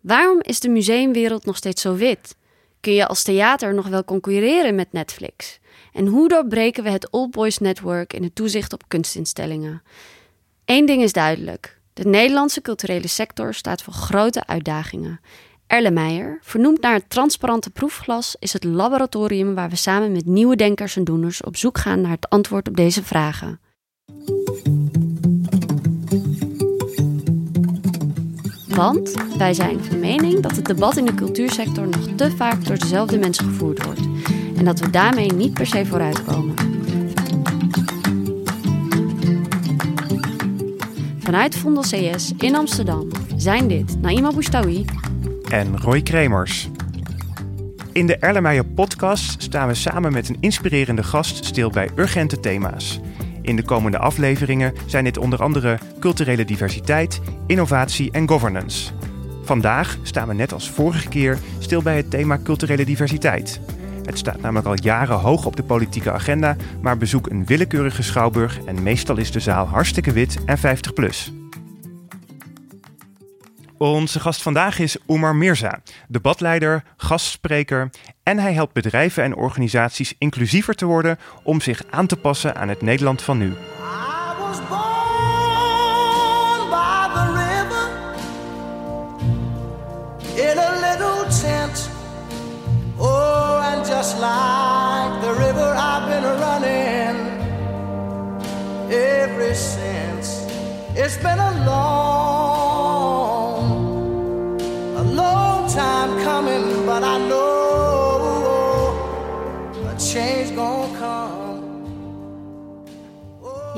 Waarom is de museumwereld nog steeds zo wit? Kun je als theater nog wel concurreren met Netflix? En hoe doorbreken we het Old Boys Network in het toezicht op kunstinstellingen? Eén ding is duidelijk. De Nederlandse culturele sector staat voor grote uitdagingen. Erle vernoemd naar het transparante proefglas, is het laboratorium waar we samen met nieuwe denkers en doeners op zoek gaan naar het antwoord op deze vragen. Want wij zijn van mening dat het debat in de cultuursector nog te vaak door dezelfde mensen gevoerd wordt en dat we daarmee niet per se vooruitkomen. Vanuit Vondel CS in Amsterdam zijn dit Naima Boustawi en Roy Kremers. In de Erlenmeyer podcast staan we samen met een inspirerende gast stil bij urgente thema's. In de komende afleveringen zijn dit onder andere culturele diversiteit, innovatie en governance. Vandaag staan we net als vorige keer stil bij het thema culturele diversiteit. Het staat namelijk al jaren hoog op de politieke agenda, maar bezoek een willekeurige schouwburg en meestal is de zaal hartstikke wit en 50 plus. Onze gast vandaag is Omar Mirza, debatleider, gastspreker. En hij helpt bedrijven en organisaties inclusiever te worden om zich aan te passen aan het Nederland van nu. Long,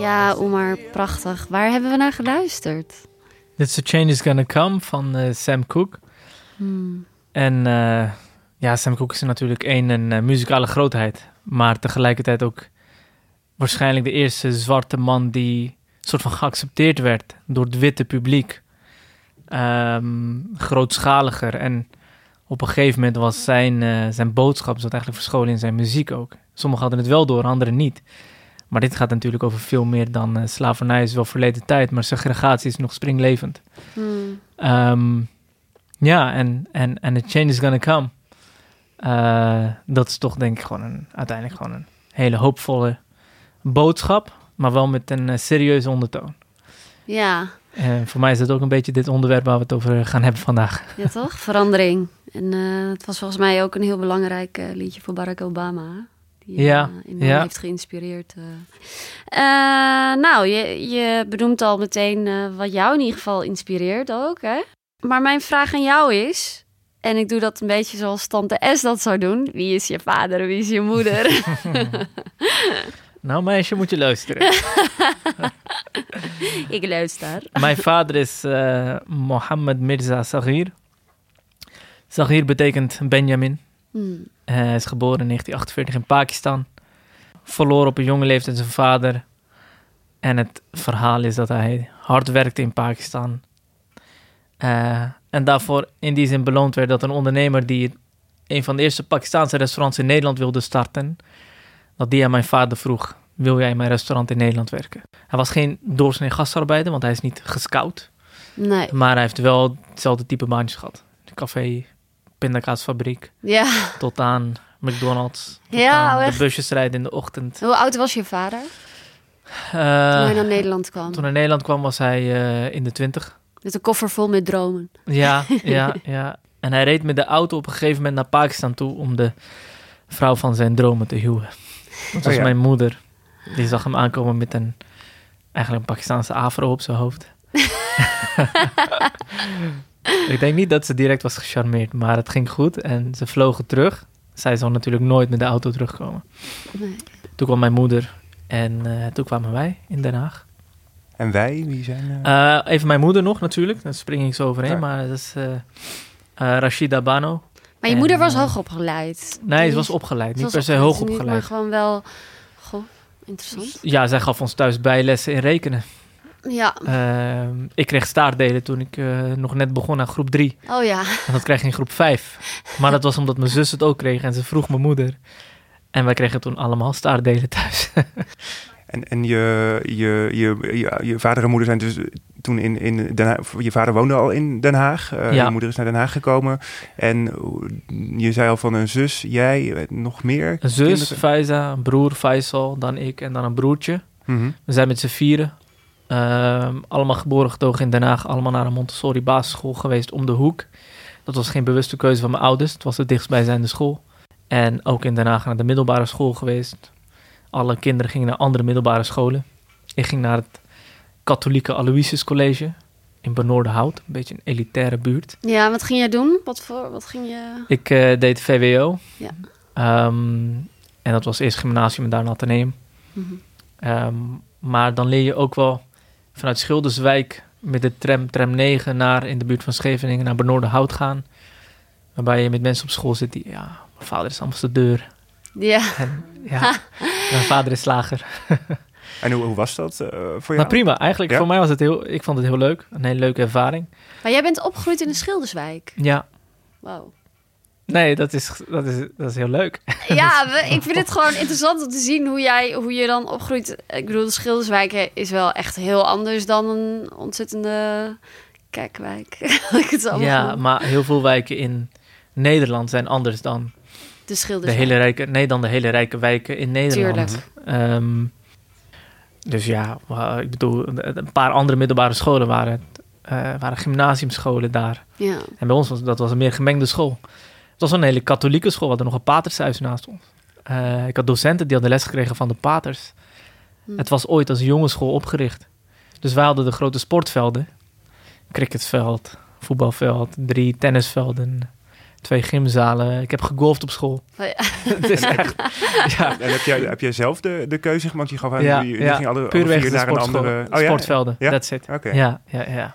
Ja, Omar, prachtig. Waar hebben we naar geluisterd? It's a Change is Gonna Come van uh, Sam Cooke. Hmm. En uh, ja, Sam Cooke is natuurlijk één een uh, muzikale grootheid, maar tegelijkertijd ook waarschijnlijk de eerste zwarte man die soort van geaccepteerd werd door het witte publiek. Um, grootschaliger en op een gegeven moment was zijn, uh, zijn boodschap zat eigenlijk verscholen in zijn muziek ook. Sommigen hadden het wel door, anderen niet. Maar dit gaat natuurlijk over veel meer dan uh, slavernij is wel verleden tijd, maar segregatie is nog springlevend. Hmm. Um, ja, en en en the change is gonna come. Uh, dat is toch denk ik gewoon een, uiteindelijk gewoon een hele hoopvolle boodschap, maar wel met een uh, serieuze ondertoon. Ja. En voor mij is het ook een beetje dit onderwerp waar we het over gaan hebben vandaag. Ja, toch? Verandering. En het was volgens mij ook een heel belangrijk liedje voor Barack Obama. Die ja, in ja. heeft geïnspireerd. nou, je, je benoemt al meteen wat jou in ieder geval inspireert ook, hè? Maar mijn vraag aan jou is, en ik doe dat een beetje zoals tante S dat zou doen. Wie is je vader, wie is je moeder? nou meisje, moet je luisteren. ik luister. Mijn vader is Mohammed Mirza Saghir. Saghir betekent Benjamin. Hmm. Hij is geboren in 1948 in Pakistan. Verloor op een jonge leeftijd zijn vader. En het verhaal is dat hij hard werkte in Pakistan uh, en daarvoor in die zin beloond werd dat een ondernemer die een van de eerste Pakistaanse restaurants in Nederland wilde starten, dat die aan mijn vader vroeg: Wil jij in mijn restaurant in Nederland werken? Hij was geen doorsnee gastarbeider, want hij is niet gescout. Nee. Maar hij heeft wel hetzelfde type baantjes gehad: de café, pindakaasfabriek. Ja. Tot aan McDonald's. Tot ja, aan de busjes rijden in de ochtend. Hoe oud was je vader? Uh, toen hij naar Nederland kwam. Toen hij naar Nederland kwam was hij uh, in de twintig. Met een koffer vol met dromen. Ja, ja, ja. En hij reed met de auto op een gegeven moment naar Pakistan toe om de vrouw van zijn dromen te huwen. Dat was oh, mijn moeder. Die zag hem aankomen met een eigenlijk een Pakistaanse afro op zijn hoofd. ik denk niet dat ze direct was gecharmeerd, maar het ging goed en ze vlogen terug. Zij zal natuurlijk nooit met de auto terugkomen. Nee. Toen kwam mijn moeder en uh, toen kwamen wij in Den Haag. En wij, wie zijn uh... even mijn moeder nog natuurlijk, daar spring ik zo overheen. Maar dat is uh, Rashida Bano. Maar je moeder was hoog opgeleid? Nee, ze was opgeleid. Niet per se hoog opgeleid. Maar gewoon wel... Goh, interessant. Ja, zij gaf ons thuis bijlessen in rekenen. Ja. Uh, ik kreeg staartdelen toen ik uh, nog net begon aan groep 3. Oh ja. En dat kreeg ik in groep 5. Maar dat was omdat mijn zus het ook kreeg en ze vroeg mijn moeder. En wij kregen toen allemaal staartdelen thuis. En, en je, je, je, je, je vader en moeder zijn dus toen in, in Den Haag, je vader woonde al in Den Haag. Uh, Ja. Je moeder is naar Den Haag gekomen. En je zei al van een zus, jij, eh, nog meer? Een zus? Faiza, een broer, Faisal, dan ik en dan een broertje. Mhm. We zijn met z'n vieren. Ehm, allemaal geboren getogen in Den Haag. Allemaal naar een Montessori basisschool geweest om de hoek. Dat was geen bewuste keuze van mijn ouders. Het was de dichtstbijzijnde school. En ook in Den Haag naar de middelbare school geweest. Alle kinderen gingen naar andere middelbare scholen. Ik ging naar het katholieke Aloysius College in Benoordenhout. Een beetje een elitaire buurt. Ja, wat ging jij doen? Wat, voor, wat ging je... Ik eh, deed VWO. Ja. Ehm, en dat was eerst gymnasium en daarna ateneum. Mhm. Ehm, maar dan leer je ook wel vanuit Schilderswijk met de tram, tram 9 naar in de buurt van Scheveningen naar Benoordenhout gaan. Waarbij je met mensen op school zit die, ja, mijn vader is ambassadeur. Ja. En ja, mijn vader is slager. En hoe, hoe was dat eh, voor jou? Maar prima, eigenlijk Ja? voor mij was het heel, ik vond het heel leuk. Een hele leuke ervaring. Maar jij bent opgegroeid in de Schilderswijk. Ja, Wow. Nee, dat is, dat is, dat is heel leuk. Ja, we- ik vind het gewoon interessant om te zien hoe, jij, hoe je dan opgroeit. Ik bedoel, de Schilderswijk is wel echt heel anders dan een ontzettende kijkwijk. Ja, maar heel veel wijken in Nederland zijn anders dan de de Schilderswijk. hele rijke, nee, dan de hele rijke wijken in Nederland. Tuurlijk. Ehm, dus ja, ik bedoel, een paar andere middelbare scholen waren, eh, waren gymnasiumscholen daar. Ja. En bij ons was dat was een meer gemengde school. Het was een hele katholieke school, we hadden nog een patershuis naast ons. Eh, ik had docenten die hadden les gekregen van de paters. Hm. Het was ooit als een jongensschool opgericht. Dus wij hadden de grote sportvelden. Cricketveld, voetbalveld, drie tennisvelden, twee gymzalen. Ik heb gegolfd op school. Oh ja. Het is echt, ja, En heb jij, heb jij zelf de, de keuze gemaakt? Want je gaf aan, Ja, je, je ja. ging alle, alle puurweg vier de naar een andere... Oh, ja? sportvelden, Ja? that's it. Oké. Ja, ja, ja.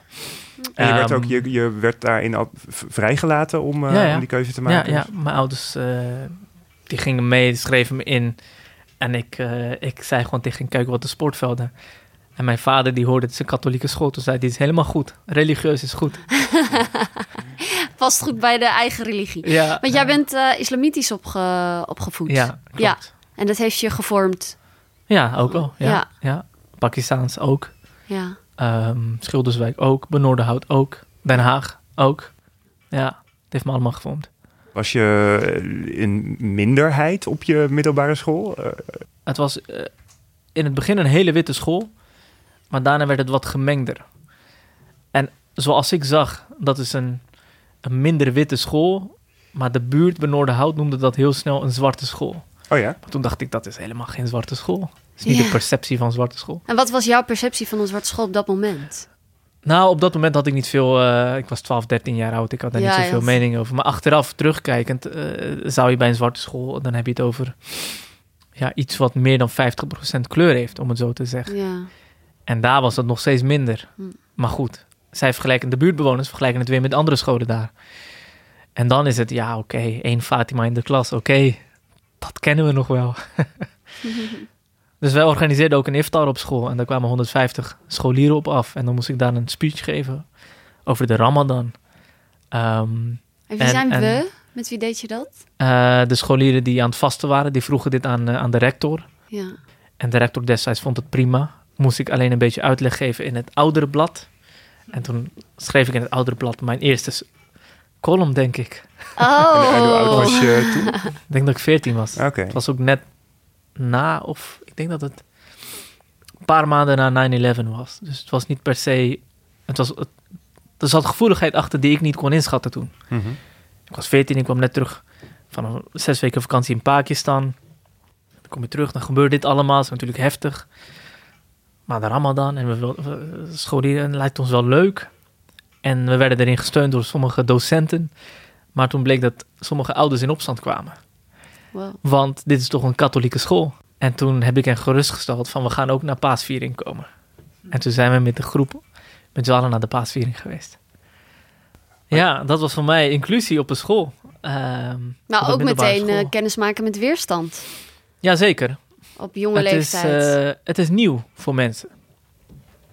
En je werd, Ehm, ook, je, je werd daarin al vrijgelaten om, eh, Ja, ja. om die keuze te Ja, maken? ja, mijn ouders eh, die gingen mee, die schreven me in. En ik, eh, ik zei gewoon tegen kijk wat de sportvelden. En mijn vader die hoorde het is een katholieke school. Toen zei hij, het is helemaal goed. Religieus is goed. Past goed bij de eigen religie. Ja, Want jij bent eh, islamitisch opge, opgevoed. Ja, klopt. Ja. Ja. En dat heeft je gevormd. ook wel. Ja, Ja. ja. Pakistaans ook. Ja. Ehm, Schilderswijk ook. Benoordenhout ook. Den Haag ook. Ja, het heeft me allemaal gevormd. Was je eh, in minderheid op je middelbare school? Eh, Het was eh, in het begin een hele witte school, maar daarna werd het wat gemengder. En zoals ik zag, dat is een, een minder witte school, maar de buurt Benoordenhout noemde dat heel snel een zwarte school. oh ja? Maar toen dacht ik, dat is helemaal geen zwarte school. Is niet Ja. de perceptie van zwarte school. En wat was jouw perceptie van een zwarte school op dat moment? Nou, op dat moment had ik niet veel. eh, ik was 12, 13 jaar oud. Ik had daar Ja, niet zoveel mening over. Maar achteraf, terugkijkend, eh, zou je bij een zwarte school. dan heb je het over. Ja, iets wat meer dan 50% kleur heeft, om het zo te zeggen. Ja. En daar was dat nog steeds minder. Hm. Maar goed, zij vergelijken de buurtbewoners, vergelijken het weer met andere scholen daar. En dan is het, ja, oké, één Fatima in de klas, oké, dat kennen we nog wel. dus wij organiseerden ook een iftar op school en daar kwamen 150 scholieren op af. En dan moest ik daar een speech geven over de Ramadan. Ehm, En wie En- zijn en- we? Met wie deed je dat? eh, de scholieren die aan het vasten waren, die vroegen dit aan, eh, aan de rector. Ja. En de rector destijds vond het prima. Moest ik alleen een beetje uitleg geven in het oudere blad. En toen schreef ik in het oudere blad mijn eerste column, denk ik. Oh. En, en hoe oud was je toen? Ik denk dat ik 14 was. Oké. Het was ook net na, of ik denk dat het een paar maanden na 9-11 was. Dus het was niet per se. Het was, het, er zat gevoeligheid achter die ik niet kon inschatten toen. Mhm. Ik was 14, ik kwam net terug van een zes weken vakantie in Pakistan. Dan kom je terug, dan gebeurt dit allemaal. Dat is natuurlijk heftig. Maar de Ramadan en we, we, scholieren lijkt ons wel leuk. En we werden erin gesteund door sommige docenten. Maar toen bleek dat sommige ouders in opstand kwamen. Wow. Want dit is toch een katholieke school. En toen heb ik hen gerustgesteld van we gaan ook naar paasviering komen. En toen zijn we met de groep met z'n allen naar de paasviering geweest. Ja, dat was voor mij inclusie op een school. Ehm, Nou, op een ook meteen school. eh kennis maken met weerstand. Jazeker. Op jonge Het is, leeftijd. eh, het is nieuw voor mensen.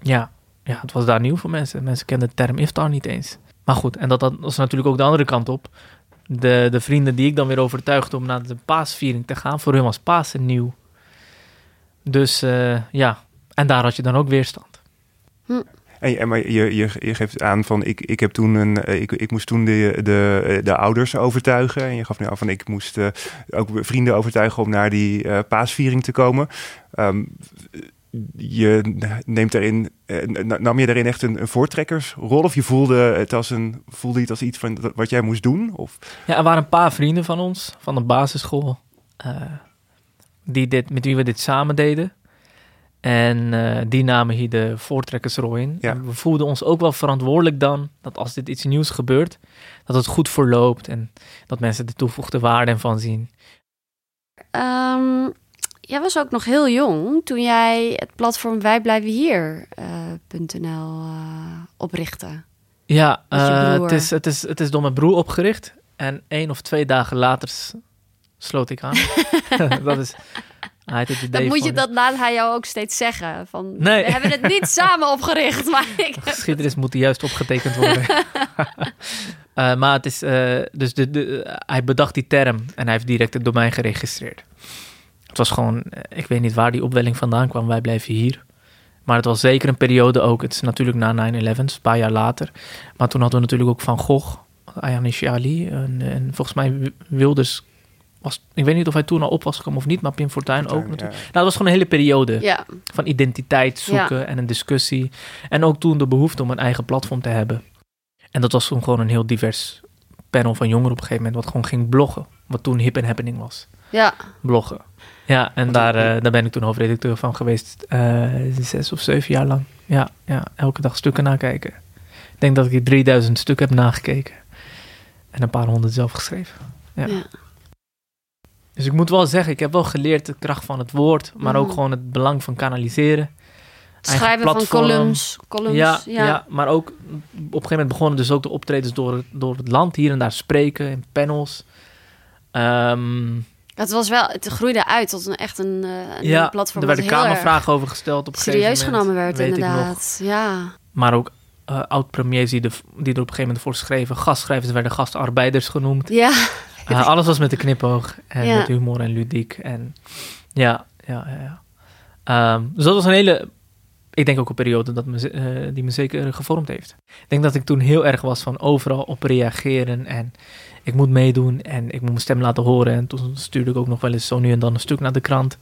Ja. ja, het was daar nieuw voor mensen. Mensen kenden de term iftar niet eens. Maar goed, en dat, dat was natuurlijk ook de andere kant op. De, de vrienden die ik dan weer overtuigde om naar de paasviering te gaan, voor hun was Pasen nieuw. Dus uh, ja, en daar had je dan ook weerstand. Hm. En, en, maar je, je, je geeft aan van ik, ik heb toen een eh, ik, ik moest toen de, de, de ouders overtuigen. En je gaf nu aan van ik moest uh, ook vrienden overtuigen om naar die uh, paasviering te komen. Um, je neemt daarin, nam je daarin echt een, een, voortrekkersrol? Of je voelde het als een voelde het als iets van wat jij moest doen? Of? Ja, er waren een paar vrienden van ons van de basisschool. Die dit, met wie we dit samen deden. En uh, die namen hier de voortrekkersrol in. Ja. we voelden ons ook wel verantwoordelijk dan dat als dit iets nieuws gebeurt, dat het goed verloopt en dat mensen de toevoegde waarde van zien. Um, jij was ook nog heel jong toen jij het platform Wij Blijven Hier.nl uh, uh, oprichtte. Ja, het, is, het, is, het is door mijn broer opgericht. En één of twee dagen later sloot ik aan. dat is dan moet je dat laat hij jou ook steeds zeggen. Van, nee. We hebben het niet samen opgericht. Maar ik Geschiedenis moet juist opgetekend worden. uh, maar het is, uh, dus de, de, hij bedacht die term en hij heeft direct het domein geregistreerd. Het was gewoon, eh, ik weet niet waar die opwelling vandaan kwam. Wij blijven hier. Maar het was zeker een periode ook. Het is natuurlijk na 9-11, een paar jaar later. Maar toen hadden we natuurlijk ook Van Gogh, Ayaan Ali. En, en volgens mij Wilders was, ik weet niet of hij toen al op was gekomen of niet, maar Pim Fortuyn ook natuurlijk. Nou, dat was gewoon een hele periode van identiteit zoeken en een discussie. En ook toen de behoefte om een eigen platform te hebben. En dat was toen gewoon een heel divers panel van jongeren op een gegeven moment, wat gewoon ging bloggen. Wat toen hip en happening was. Ja. Bloggen. Ja, en daar, uh, daar ben ik toen hoofdredacteur van geweest, uh, zes of zeven jaar lang. Ja, ja, elke dag stukken nakijken. Ik denk dat ik 3000 stukken heb nagekeken. En een paar honderd zelf geschreven. ja. Dus ik moet wel zeggen, ik heb wel geleerd de kracht van het woord, maar ook mhm. gewoon het belang van kanaliseren. Schrijven van columns. columns ja, ja, maar ook op een gegeven moment begonnen dus ook de optredens door, door het land, hier en daar spreken in panels. Um, het was wel, het groeide uit tot een echt een, eh, een ja, platform. Er werden kamervragen over gesteld op serieus genomen werd, inderdaad. Ja. Maar ook uh, oud-premiers die, die er op een gegeven moment voor schreven. Gastschrijvers werden gastarbeiders genoemd. Ja. Uh, alles was met de knipoog en met humor en ludiek. En ja, ja, ja. ja. Um, dus dat was een hele, ik denk ook een periode dat me, uh, die me zeker gevormd heeft. Ik denk dat ik toen heel erg was van overal op reageren en ik moet meedoen en ik moet mijn stem laten horen. En toen stuurde ik ook nog wel eens zo nu en dan een stuk naar de krant.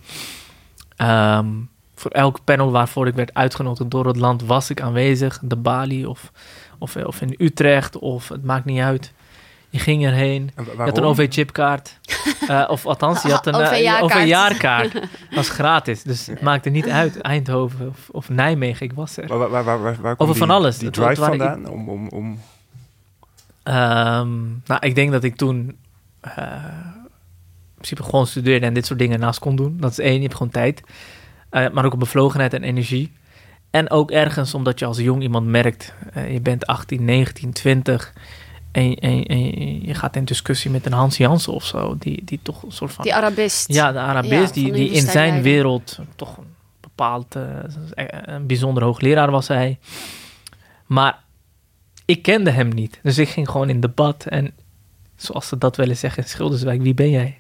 Um, voor elk panel waarvoor ik werd uitgenodigd door het land was ik aanwezig. De Bali of, of, of in Utrecht of het maakt niet uit. Je ging erheen. Je had een OV-chipkaart. Uh, of althans, je had een uh, OV-jaarkaart. dat was gratis. Dus het maakte niet uit. Eindhoven of, of Nijmegen, ik was er. Waar, waar, waar, waar, waar Over van alles. Die drive vandaan? Ik, om, om, om... Um, nou, ik denk dat ik toen... Uh, in principe gewoon studeerde en dit soort dingen naast kon doen. Dat is één, je hebt gewoon tijd. Uh, maar ook op bevlogenheid en energie. En ook ergens omdat je als jong iemand merkt... Uh, je bent 18, 19, 20... En, en, en, je gaat in discussie met een Hans Jansen of zo, die, die toch een soort van... Die Arabist. Ja, de Arabist, die, die in zijn wereld toch een bepaald, uh, een bijzonder hoogleraar was hij. Maar ik kende hem niet, dus ik ging gewoon in debat en zoals ze dat willen zeggen in Schilderswijk, wie ben jij?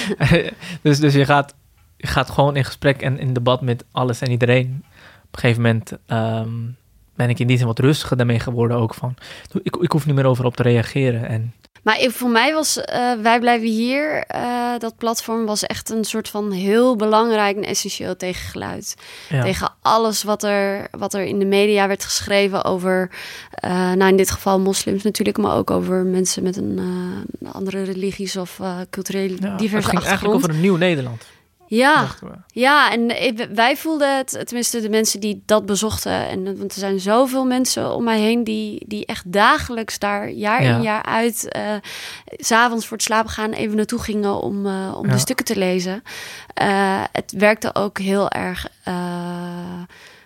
dus, dus je, gaat, je gaat gewoon in gesprek en in debat met alles en iedereen. Op een gegeven moment... Um, ben ik in die zin wat rustiger daarmee geworden ook van. Ik, ik hoef niet meer overal op te reageren. En... Maar voor mij was uh, Wij Blijven Hier, uh, dat platform was echt een soort van heel belangrijk en essentieel tegengeluid. Tegen alles wat er, wat er in de media werd geschreven over, uh, nou in dit geval moslims natuurlijk, maar ook over mensen met een andere religies of culturele ja, diverse het ging eigenlijk over een nieuw Nederland. Ja, ja, en wij voelden het, tenminste de mensen die dat bezochten. En, want er zijn zoveel mensen om mij heen die, die echt dagelijks daar jaar in jaar uit, uh, s'avonds voor het slapen gaan, even naartoe gingen om, uh, om de stukken te lezen. Uh, het werkte ook heel erg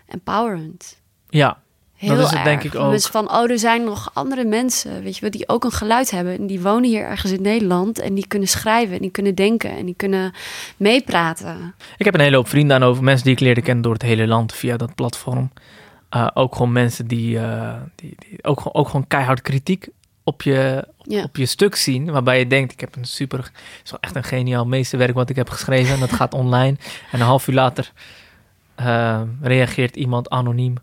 empowerend. Ja, Heel dat is het denk ik ook. Dus van, oh, er zijn nog andere mensen, weet je wel, die ook een geluid hebben. En die wonen hier ergens in Nederland. En die kunnen schrijven, en die kunnen denken, en die kunnen meepraten. Ik heb een hele hoop vrienden aan over mensen die ik leerde kennen door het hele land via dat platform. Uh, ook gewoon mensen die, uh, die, die, ook, ook gewoon keihard kritiek op je, op, Ja. op je stuk zien, waarbij je denkt, ik heb een super, het is wel echt een geniaal meesterwerk wat ik heb geschreven en dat gaat online. En een half uur later eh, reageert iemand anoniem,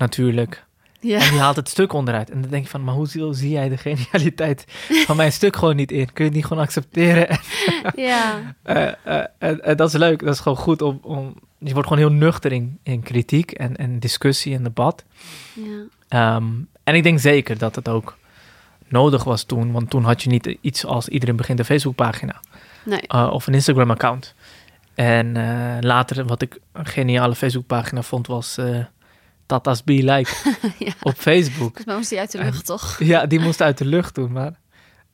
natuurlijk. Ja. En die haalt het stuk onderuit. En dan denk je van, maar hoe zie, zie jij de genialiteit van mijn stuk gewoon niet in? Kun je het niet gewoon accepteren? ja. En- en dat is leuk, dat is gewoon goed om, om je wordt gewoon heel nuchter in, in kritiek en, en discussie en debat. ja. Ehm, en ik denk zeker dat het ook nodig was toen, want toen had je niet iets als iedereen begint een Facebookpagina Nee. uh, of een Instagram-account. En eh, later, wat ik een geniale Facebookpagina vond, was Tata's Be Like Ja. op Facebook. Mij was die uit de lucht, toch? Ja, die moest uit de lucht doen. Maar,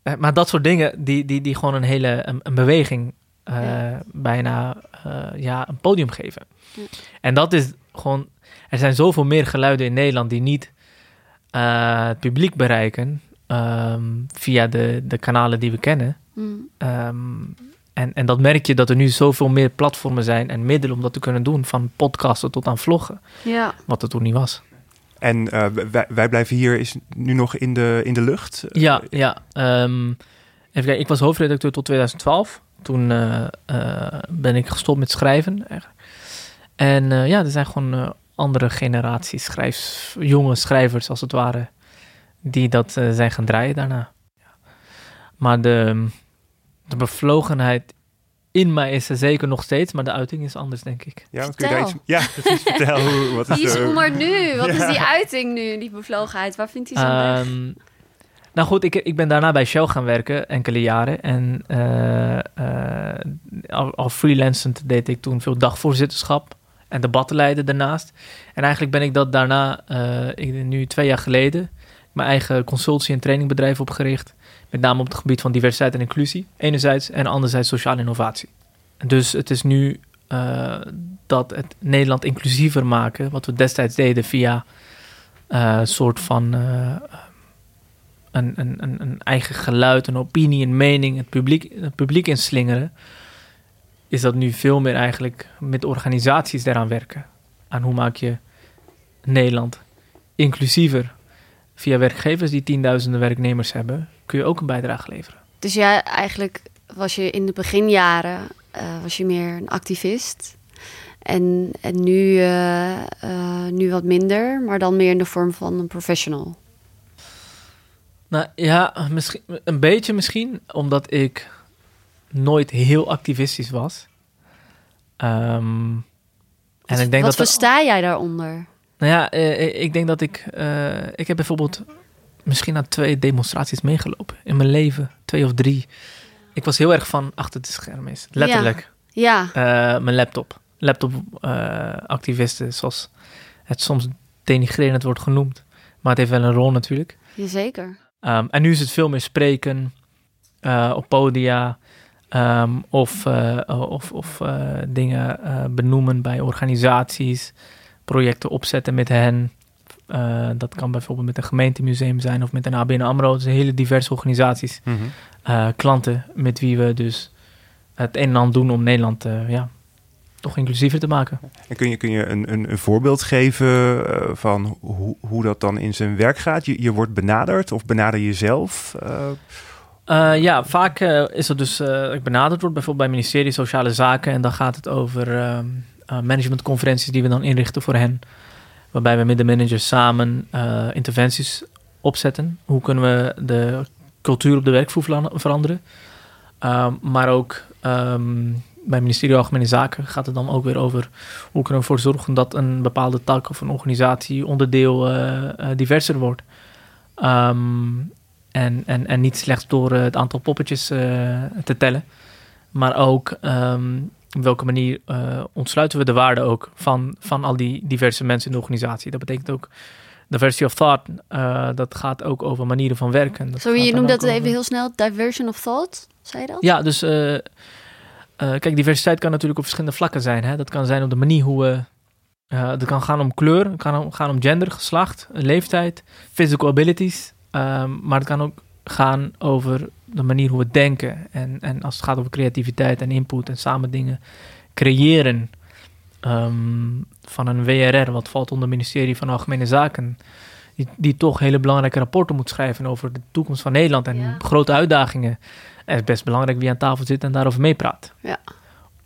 eh, maar dat soort dingen, die, die, die gewoon een hele een, een beweging eh, Ja. bijna eh, ja, een podium geven. Ja. En dat is gewoon... Er zijn zoveel meer geluiden in Nederland die niet het publiek bereiken ehm, via de, de kanalen die we kennen. Mm. Ehm, en, en dat merk je dat er nu zoveel meer platformen zijn en middelen om dat te kunnen doen. Van podcasten tot aan vloggen. Ja. Wat er toen niet was. En eh, wij, wij blijven hier is nu nog in de, in de lucht. Ja, ja. Ehm, even kijken, ik was hoofdredacteur tot 2012. Toen eh, eh, ben ik gestopt met schrijven. eigenlijk. En eh, ja, er zijn gewoon andere generaties jonge schrijvers als het ware, die dat zijn gaan draaien daarna. Ja. Maar de, de bevlogenheid in mij is er zeker nog steeds, maar de uiting is anders, denk ik. Ja, kun je daar iets, Vertel. ja, precies. Vertel. hoe- Wat is Die is Oemar nu. Wat Ja. is die uiting nu, die bevlogenheid? Waar vindt hij zo'n weg? Ehm, nou goed, ik, ik ben daarna bij Shell gaan werken, enkele jaren. En eh, eh, al, al freelancend deed ik toen veel dagvoorzitterschap en debatten leiden daarnaast. En eigenlijk ben ik dat daarna, eh, ik, nu twee jaar geleden, mijn eigen consultie- en trainingbedrijf opgericht. Met name op het gebied van diversiteit en inclusie, enerzijds. En anderzijds sociale innovatie. Dus het is nu eh, dat het Nederland inclusiever maken, wat we destijds deden via eh, een soort van eh, een, een, een eigen geluid, een opinie, een mening, het publiek, het publiek inslingeren, is dat nu veel meer eigenlijk met organisaties daaraan werken. Aan hoe maak je Nederland inclusiever. Via werkgevers die tienduizenden werknemers hebben, kun je ook een bijdrage leveren. Dus ja, eigenlijk was je in de beginjaren eh, was je meer een activist. En, en nu, eh, eh, nu wat minder, maar dan meer in de vorm van een professional. Nou ja, misschien, een beetje misschien, omdat ik nooit heel activistisch was. Ehm, en ik denk wat dat er- versta jij daaronder? Nou ja, ik denk dat ik... ik heb bijvoorbeeld misschien aan twee demonstraties meegelopen in mijn leven. Twee of drie. Ik was heel erg van achter het scherm is. Letterlijk. Ja, Eh, mijn laptop. Laptop-activisten, zoals het soms denigrerend wordt genoemd. Maar het heeft wel een rol natuurlijk. zeker. Ehm, en nu is het veel meer spreken eh, op podia ehm, of, eh, of, of eh, dingen eh, benoemen bij organisaties, projecten opzetten met hen. Eh, dat kan bijvoorbeeld met een gemeentemuseum zijn of met een ABN AMRO. Het zijn hele diverse organisaties, Mhm. eh, klanten met wie we dus het een en ander doen om Nederland eh, ja, toch inclusiever te maken. En kun je, kun je een, een, een voorbeeld geven van hoe, hoe dat dan in zijn werk gaat? Je, je wordt benaderd of benader je zelf? Eh, Eh, ja, vaak is het dus, eh ik benaderd word bijvoorbeeld bij het ministerie Sociale Zaken en dan gaat het over ehm, eh, managementconferenties die we dan inrichten voor hen. Waarbij we met de managers samen eh, interventies opzetten. Hoe kunnen we de cultuur op de werkvloer veran- veranderen? Ehm, maar ook ehm, bij het ministerie Algemene Zaken gaat het dan ook weer over hoe kunnen we ervoor zorgen dat een bepaalde tak of een organisatie onderdeel eh, eh, diverser wordt. Ehm, en, en, en niet slechts door het aantal poppetjes te tellen, maar ook op welke manier eh, ontsluiten we de waarde ook van, van al die diverse mensen in de organisatie. Dat betekent ook diversity of thought. eh, dat gaat ook over manieren van werken. Dat Sorry, gaat je ook dat even heel snel. Diversion of thought, zei je dat? Ja, dus eh, kijk, diversiteit kan natuurlijk op verschillende vlakken zijn. Hè? Dat kan zijn op de manier hoe we. het kan gaan om kleur, het kan om- gaan om gender, geslacht, leeftijd, physical abilities. ehm, maar het kan ook gaan over de manier hoe we denken. En, en als het gaat over creativiteit en input en samen dingen creëren. ehm, van een WRR, wat valt onder het ministerie van Algemene Zaken. die, die toch hele belangrijke rapporten moet schrijven over de toekomst van Nederland en Ja. grote uitdagingen. En het is best belangrijk wie aan tafel zit en daarover meepraat. Ja.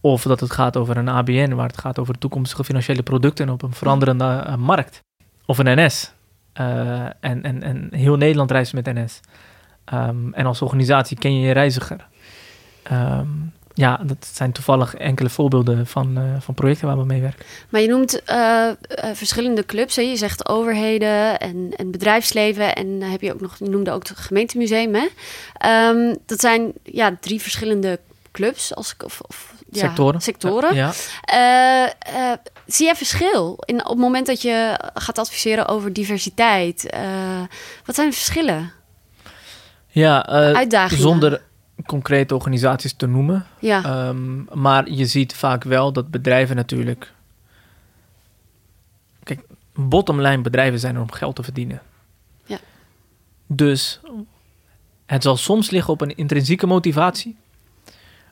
Of dat het gaat over een ABN, waar het gaat over toekomstige financiële producten op een veranderende eh, markt. Of een NS. Eh, en, en, en heel Nederland reist met NS. Ehm, en als organisatie ken je je reiziger. Ehm, ja, dat zijn toevallig enkele voorbeelden van, eh, van projecten waar we mee werken. Maar je noemt eh, eh, verschillende clubs. Hè? Je zegt overheden en, en bedrijfsleven. En heb je ook nog, je noemde ook het gemeentemuseum. Hè? Ehm, dat zijn ja, drie verschillende clubs. Als ik, of, of, ja, Sectoren. sectoren. Ja. Zie jij verschil in, op het moment dat je gaat adviseren over diversiteit? Wat zijn de verschillen? Ja, eh, Uitdagingen? zonder concrete organisaties te noemen. Ja, Ehm, maar je ziet vaak wel dat bedrijven natuurlijk. Kijk, bottomline bedrijven zijn er om geld te verdienen. Ja. Dus het zal soms liggen op een intrinsieke motivatie.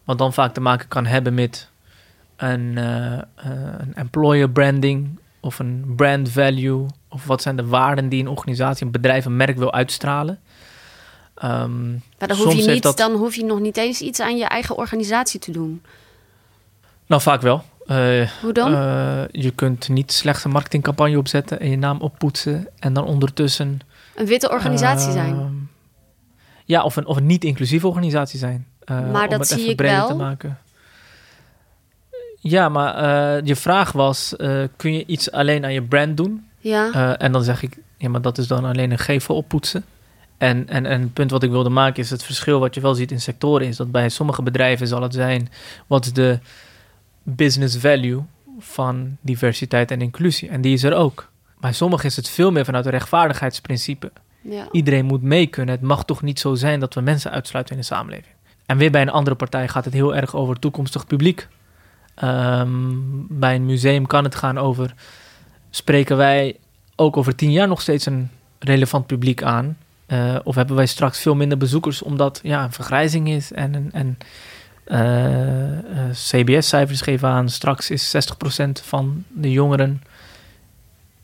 Wat dan vaak te maken kan hebben met een, eh, eh, een employer branding of een brand value. Of wat zijn de waarden die een organisatie, een bedrijf, een merk wil uitstralen. Ehm, maar dan hoef, je niet, dat- dan hoef je nog niet eens iets aan je eigen organisatie te doen. nou, vaak wel. Eh, Hoe dan? Eh, je kunt niet slechts een marketingcampagne opzetten en je naam oppoetsen en dan ondertussen. een witte organisatie zijn. ehm, Ja, of een, of een niet-inclusieve organisatie zijn. Eh, Maar om dat het zie even ik breder wel. te maken. Ja, maar je vraag was: kun je iets alleen aan je brand doen? Ja, en dan zeg ik: ja, maar dat is dan alleen een gevel oppoetsen. En, en, en het punt wat ik wilde maken is het verschil wat je wel ziet in sectoren is dat bij sommige bedrijven zal het zijn wat is de business value van diversiteit en inclusie. En die is er ook. Bij sommigen is het veel meer vanuit een rechtvaardigheidsprincipe. ja. Iedereen moet mee kunnen. Het mag toch niet zo zijn dat we mensen uitsluiten in de samenleving. En weer bij een andere partij gaat het heel erg over toekomstig publiek. Ehm, bij een museum kan het gaan over... spreken wij ook over tien jaar nog steeds een relevant publiek aan? Eh, of hebben wij straks veel minder bezoekers omdat ja, een vergrijzing is en, en, eh, eh, CBS-cijfers geven aan... straks is 60% van de jongeren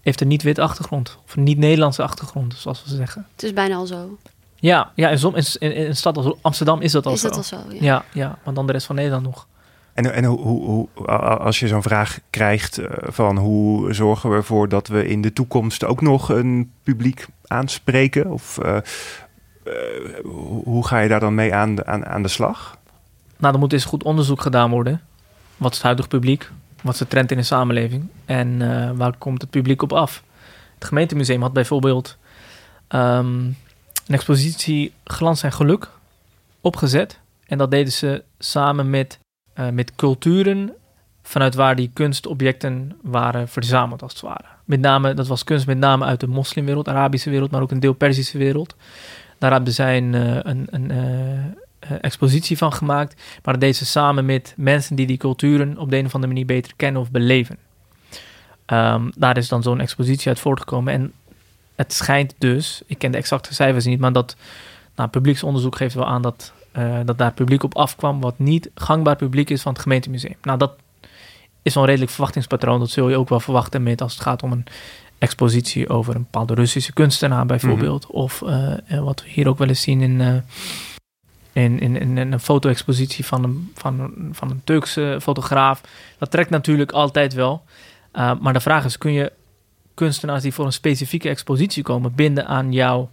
heeft een niet-wit achtergrond. Of een niet-Nederlandse achtergrond, zoals we zeggen. Het is bijna al zo. Ja, ja in, som, in, in in een stad als Amsterdam is dat al is zo. dat al zo? Ja. Ja, ja, maar dan de rest van Nederland nog. En, en hoe, als je zo'n vraag krijgt eh, van hoe zorgen we ervoor dat we in de toekomst ook nog een publiek aanspreken? Of eh, eh, hoe ga je daar dan mee aan aan, aan de slag? Nou, er moet eens goed onderzoek gedaan worden. Wat is het huidig publiek? Wat is de trend in de samenleving? En waar komt het publiek op af? Het gemeentemuseum had bijvoorbeeld ehm, een expositie Glans en Geluk opgezet. En dat deden ze samen met, eh, met culturen vanuit waar die kunstobjecten waren verzameld, als het ware. Met name, dat was kunst met name uit de moslimwereld, Arabische wereld, maar ook een deel Perzische wereld. Daar hebben zij een, eh, een, een eh, expositie van gemaakt. Maar dat deed ze samen met mensen die die culturen op de een of andere manier beter kennen of beleven. Ehm, daar is dan zo'n expositie uit voortgekomen. En het schijnt dus, ik ken de exacte cijfers niet, maar dat nou, publieksonderzoek geeft wel aan dat, eh, dat daar publiek op afkwam wat niet gangbaar publiek is van het gemeentemuseum. Nou, dat is wel een redelijk verwachtingspatroon. Dat zul je ook wel verwachten met als het gaat om een expositie over een bepaalde Russische kunstenaar bijvoorbeeld. Of eh, eh, wat we hier ook wel eens zien in, in, in, in een foto-expositie van een, van, een, van een Turkse fotograaf. Dat trekt natuurlijk altijd wel. Maar de vraag is, kun je kunstenaars die voor een specifieke expositie komen binden aan jouw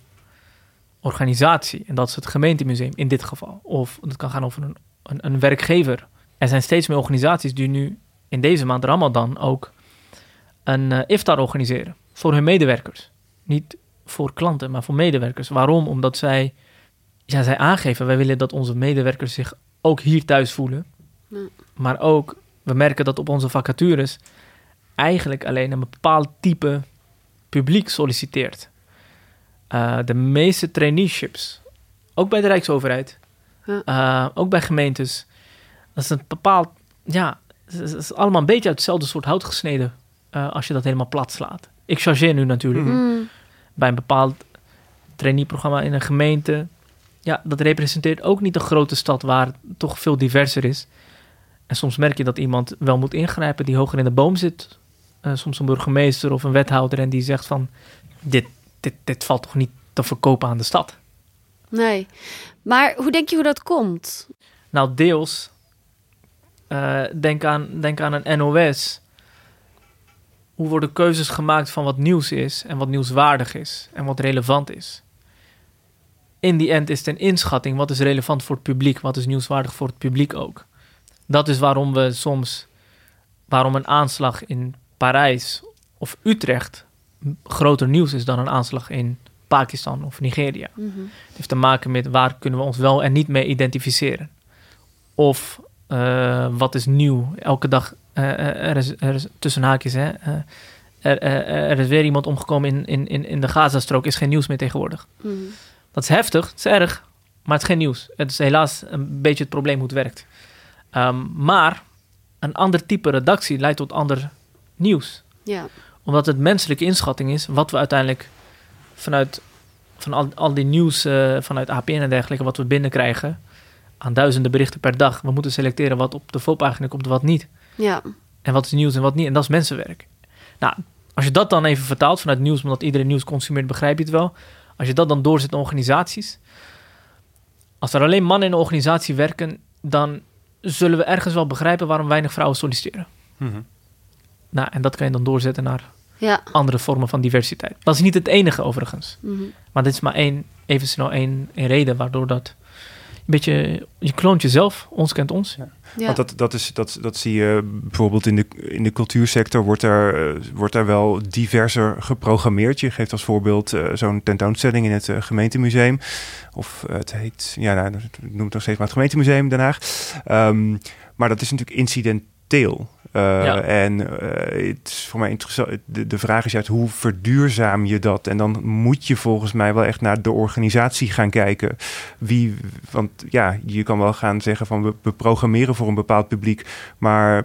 organisatie? En dat is het gemeentemuseum in dit geval. Of het kan gaan over een, een, een werkgever. Er zijn steeds meer organisaties die nu in deze maand Ramadan ook een uh, iftar organiseren voor hun medewerkers. Niet voor klanten, maar voor medewerkers. Waarom? Omdat zij, ja, zij aangeven, wij willen dat onze medewerkers zich ook hier thuis voelen. Maar ook, we merken dat op onze vacatures eigenlijk alleen een bepaald type publiek solliciteert. Uh, de meeste traineeships, ook bij de Rijksoverheid, ja. uh, ook bij gemeentes, dat is een bepaald, ja, het is allemaal een beetje uit hetzelfde soort hout gesneden uh, als je dat helemaal plat slaat. Ik chargeer nu natuurlijk. Mm. Bij een bepaald traineeprogramma in een gemeente. Ja, dat representeert ook niet een grote stad waar het toch veel diverser is. En soms merk je dat iemand wel moet ingrijpen die hoger in de boom zit. Uh, soms een burgemeester of een wethouder en die zegt van... Dit, dit, dit valt toch niet te verkopen aan de stad? Nee. Maar hoe denk je hoe dat komt? Nou, deels. Uh, denk, aan, denk aan een NOS. Hoe worden keuzes gemaakt van wat nieuws is en wat nieuwswaardig is en wat relevant is? In die end is het een inschatting wat is relevant voor het publiek, wat is nieuwswaardig voor het publiek ook. Dat is waarom we soms, waarom een aanslag in Parijs of Utrecht groter nieuws is dan een aanslag in Pakistan of Nigeria. Mhm. Het heeft te maken met waar kunnen we ons wel en niet mee identificeren. Of uh, wat is nieuw? Elke dag, uh, er, is, er is tussen haakjes, hè, uh, er, er, is weer iemand omgekomen in, in, in, in de Gazastrook, is geen nieuws meer tegenwoordig. Mm. Dat is heftig, het is erg, maar het is geen nieuws. Het is helaas een beetje het probleem hoe het werkt. Um, maar een ander type redactie leidt tot ander nieuws. Ja. Omdat het menselijke inschatting is wat we uiteindelijk vanuit van al, al die nieuws uh, vanuit APN en dergelijke, wat we binnenkrijgen, aan duizenden berichten per dag. We moeten selecteren wat op de voorpagina komt en wat niet. Ja. En wat is nieuws en wat niet. En dat is mensenwerk. Nou, als je dat dan even vertaalt vanuit nieuws, omdat iedereen nieuws consumeert, begrijp je het wel. Als je dat dan doorzet in organisaties. Als er alleen mannen in een organisatie werken, dan zullen we ergens wel begrijpen waarom weinig vrouwen solliciteren. Mm -hmm. Nou, en dat kan je dan doorzetten naar ja. andere vormen van diversiteit. Dat is niet het enige overigens. Mm -hmm. Maar dit is maar één, even snel één, één reden waardoor dat een beetje, je kloont jezelf, ons kent ons. Ja. Ja. Want dat, dat, is, dat, dat zie je bijvoorbeeld in de, in de cultuursector, wordt er, uh, wordt er wel diverser geprogrammeerd. Je geeft als voorbeeld uh, zo'n tentoonstelling in het uh, gemeentemuseum. Of het heet, ja, nou, noem het nog steeds maar het gemeentemuseum Den Haag. Um, maar dat is natuurlijk incidenteel. Uh, ja. En uh, het is voor mij interessant. De, de vraag is juist hoe verduurzaam je dat? En dan moet je volgens mij wel echt naar de organisatie gaan kijken. Wie, want ja, je kan wel gaan zeggen van we, we programmeren voor een bepaald publiek, maar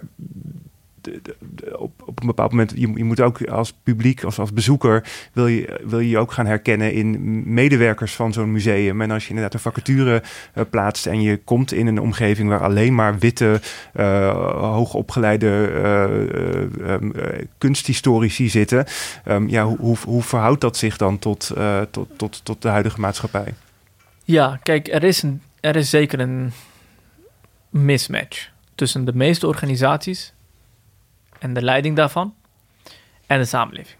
op, op een bepaald moment, je, je moet ook als publiek, als, als bezoeker, wil je, wil je ook gaan herkennen in medewerkers van zo'n museum. En als je inderdaad een vacature uh, plaatst en je komt in een omgeving waar alleen maar witte, uh, hoogopgeleide um, kunsthistorici zitten, um, ja, hoe, hoe, hoe, verhoudt dat zich dan tot, tot, tot, tot de huidige maatschappij? Ja, kijk, er is, een, er is zeker een mismatch tussen de meeste organisaties en de leiding daarvan en de samenleving.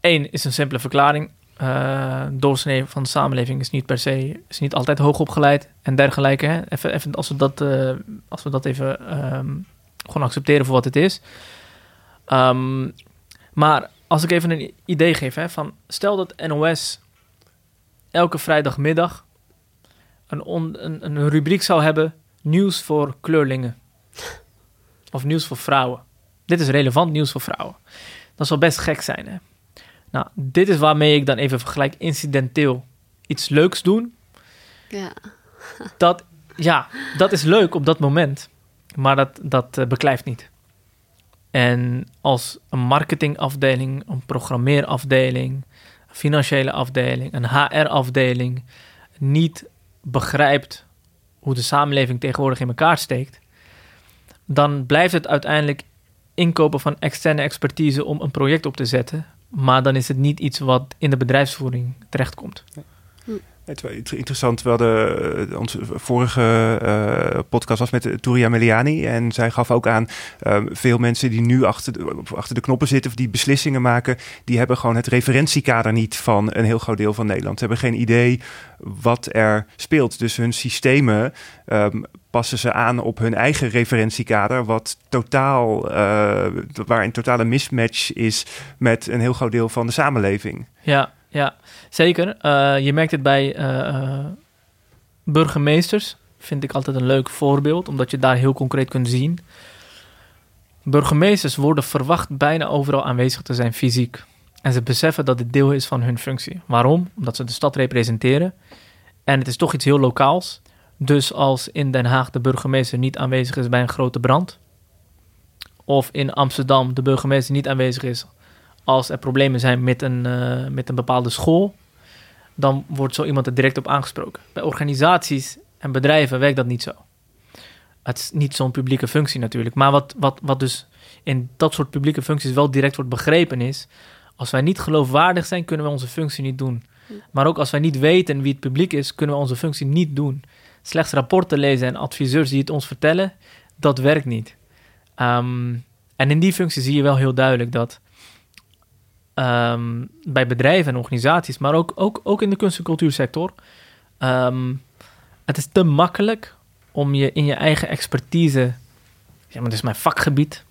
Eén uh, is een simpele verklaring. Uh, doorsnee van de samenleving is niet per se, is niet altijd hoog opgeleid en dergelijke. Hè? Even, even als, we dat, uh, als we dat even um, gewoon accepteren voor wat het is. Um, maar als ik even een idee geef, hè, van stel dat NOS elke vrijdagmiddag een, een, een rubriek zou hebben: nieuws voor kleurlingen of nieuws voor vrouwen. Dit is relevant nieuws voor vrouwen. Dat zal best gek zijn. Hè? Nou, dit is waarmee ik dan even vergelijk incidenteel iets leuks doen. Ja. Dat, ja, dat is leuk op dat moment, maar dat, dat uh, beklijft niet. En als een marketingafdeling, een programmeerafdeling, een financiële afdeling, een HR-afdeling niet begrijpt hoe de samenleving tegenwoordig in elkaar steekt, dan blijft het uiteindelijk inkopen van externe expertise om een project op te zetten. Maar dan is het niet iets wat in de bedrijfsvoering terechtkomt. Het interessant. We hadden uh, onze vorige uh, podcast was met Touria Meliani. En zij gaf ook aan uh, veel mensen die nu achter de, achter de knoppen zitten of die beslissingen maken, die hebben gewoon het referentiekader niet van een heel groot deel van Nederland. Ze hebben geen idee wat er speelt. Dus hun systemen um, passen ze aan op hun eigen referentiekader, wat totaal, waar een totale mismatch is met een heel groot deel van de samenleving. Ja, ja zeker. Uh, je merkt het bij uh, burgemeesters, vind ik altijd een leuk voorbeeld, omdat je daar heel concreet kunt zien. Burgemeesters worden verwacht bijna overal aanwezig te zijn fysiek. En ze beseffen dat dit deel is van hun functie. Waarom? Omdat ze de stad representeren. En het is toch iets heel lokaals. Dus als in Den Haag de burgemeester niet aanwezig is bij een grote brand, of in Amsterdam de burgemeester niet aanwezig is als er problemen zijn met een, uh, met een bepaalde school, dan wordt zo iemand er direct op aangesproken. Bij organisaties en bedrijven werkt dat niet zo. Het is niet zo'n publieke functie natuurlijk. Maar wat, wat, wat dus in dat soort publieke functies wel direct wordt begrepen is, Als wij niet geloofwaardig zijn, kunnen we onze functie niet doen. Maar ook als wij niet weten wie het publiek is, kunnen we onze functie niet doen. Slechts rapporten lezen en adviseurs die het ons vertellen, dat werkt niet. Ehm, en in die functie zie je wel heel duidelijk dat ehm, bij bedrijven en organisaties, maar ook, ook, ook in de kunst- en cultuursector, ehm, het is te makkelijk om je in je eigen expertise, ja, maar dat is mijn vakgebied,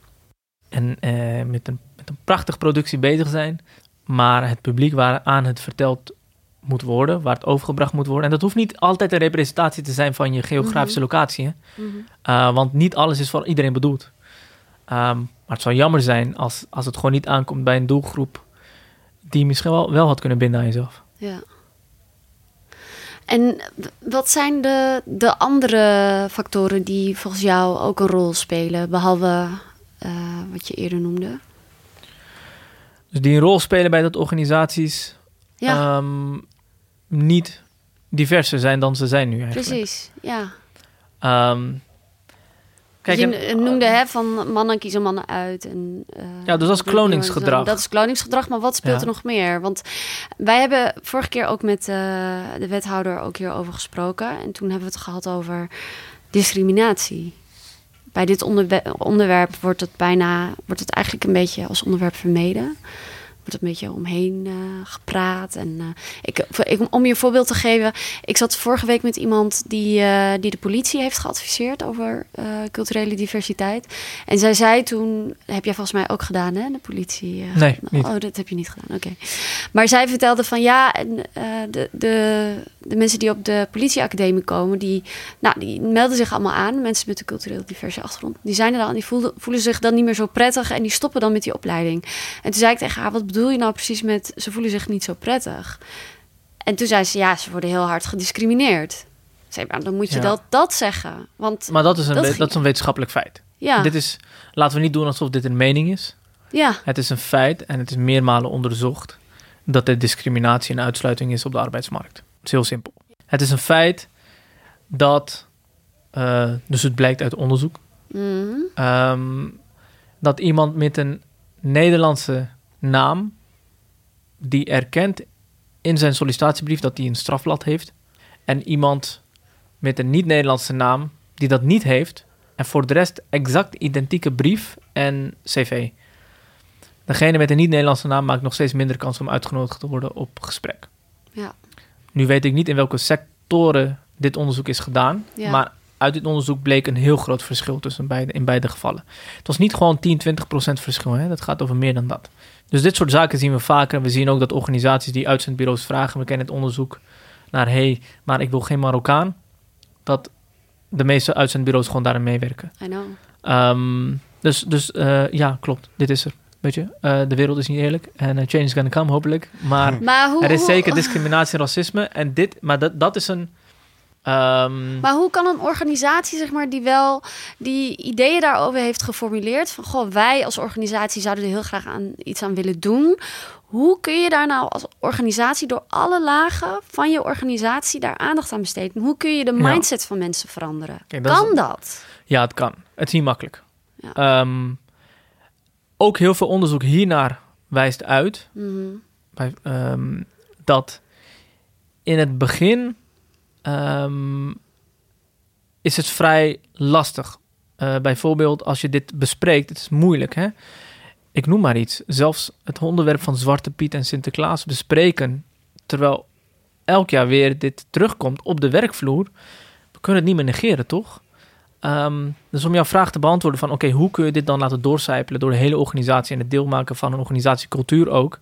en eh, met, een, met een prachtige productie bezig zijn, maar het publiek waaraan het verteld moet worden, waar het overgebracht moet worden. En dat hoeft niet altijd een representatie te zijn van je geografische Mhm. locatie. Hè? Mhm. Uh, want niet alles is voor iedereen bedoeld. Um, maar het zou jammer zijn als, als het gewoon niet aankomt bij een doelgroep die je misschien wel, wel had kunnen binden aan jezelf. Ja. En wat zijn de, de andere factoren die volgens jou ook een rol spelen, behalve uh, wat je eerder noemde? Dus die een rol spelen bij dat organisaties ja. um, niet diverser zijn dan ze zijn nu eigenlijk. Precies, ja. Um, kijk, je en, noemde hè, van mannen kiezen mannen uit. En, uh, ja, dus dat is kloningsgedrag. Dat is kloningsgedrag, maar wat speelt ja. er nog meer? Want wij hebben vorige keer ook met uh, de wethouder ook hierover gesproken. En toen hebben we het gehad over discriminatie. Bij dit onderwerp, onderwerp wordt het bijna, wordt het eigenlijk een beetje als onderwerp vermeden wordt een beetje omheen uh, gepraat. En uh, ik, ik, om je een voorbeeld te geven, ik zat vorige week met iemand die, uh, die de politie heeft geadviseerd over culturele diversiteit. En zij zei toen, heb jij volgens mij ook gedaan, hè, de politie? nee, niet. Oh, dat heb je niet gedaan, oké. Okay. Maar zij vertelde van ja, en, de, de, de mensen die op de politieacademie komen, die, nou, die melden zich allemaal aan, mensen met een cultureel diverse achtergrond. Die zijn er dan, die voelen, voelen zich dan niet meer zo prettig en die stoppen dan met die opleiding. En toen zei ik tegen haar, wat bedoel je nou precies met ze voelen zich niet zo prettig? En toen zei ze, ja, ze worden heel hard gediscrimineerd. Zei, maar dan moet je ja. dat, dat zeggen. Want maar dat is, een, dat, dat is een wetenschappelijk feit. Ja. Dit is, laten we niet doen alsof dit een mening is. Ja. Het is een feit en het is meermalen onderzocht dat er discriminatie en uitsluiting is op de arbeidsmarkt. Het is heel simpel. Het is een feit dat, uh, dus het blijkt uit onderzoek, mm. um, dat iemand met een Nederlandse naam die erkent in zijn sollicitatiebrief dat hij een strafblad heeft. En iemand met een niet-Nederlandse naam die dat niet heeft. En voor de rest exact identieke brief en cv. Degene met een niet-Nederlandse naam maakt nog steeds minder kans om uitgenodigd te worden op gesprek. Ja. Nu weet ik niet in welke sectoren dit onderzoek is gedaan. Ja. Maar uit dit onderzoek bleek een heel groot verschil tussen beide, in beide gevallen. Het was niet gewoon 10, 20 procent verschil. Hè? Dat gaat over meer dan dat. Dus dit soort zaken zien we vaker. We zien ook dat organisaties die uitzendbureaus vragen... we kennen het onderzoek naar... hé, hey, maar ik wil geen Marokkaan. Dat de meeste uitzendbureaus gewoon daarin meewerken. I know. Um, dus dus uh, ja, klopt. Dit is er. Weet je, uh, de wereld is niet eerlijk. En uh, change is gonna come, hopelijk. Maar, maar hoe, er is zeker discriminatie en racisme. En dit, maar dat, dat is een... Um, maar hoe kan een organisatie, zeg maar, die wel die ideeën daarover heeft geformuleerd, van goh, wij als organisatie zouden er heel graag aan iets aan willen doen. Hoe kun je daar nou als organisatie door alle lagen van je organisatie daar aandacht aan besteden? Hoe kun je de mindset ja. van mensen veranderen? Kijk, dat kan is, dat? Ja, het kan. Het is niet makkelijk. Ja. Um, ook heel veel onderzoek hiernaar wijst uit mm -hmm. bij, um, dat in het begin um, is het vrij lastig. Uh, bijvoorbeeld als je dit bespreekt, het is moeilijk hè. Ik noem maar iets. Zelfs het onderwerp van Zwarte Piet en Sinterklaas bespreken, terwijl elk jaar weer dit terugkomt op de werkvloer. We kunnen het niet meer negeren, toch? Um, dus om jouw vraag te beantwoorden van... oké, hoe kun je dit dan laten doorcijpelen... door de hele organisatie en het deelmaken van een organisatiecultuur ook...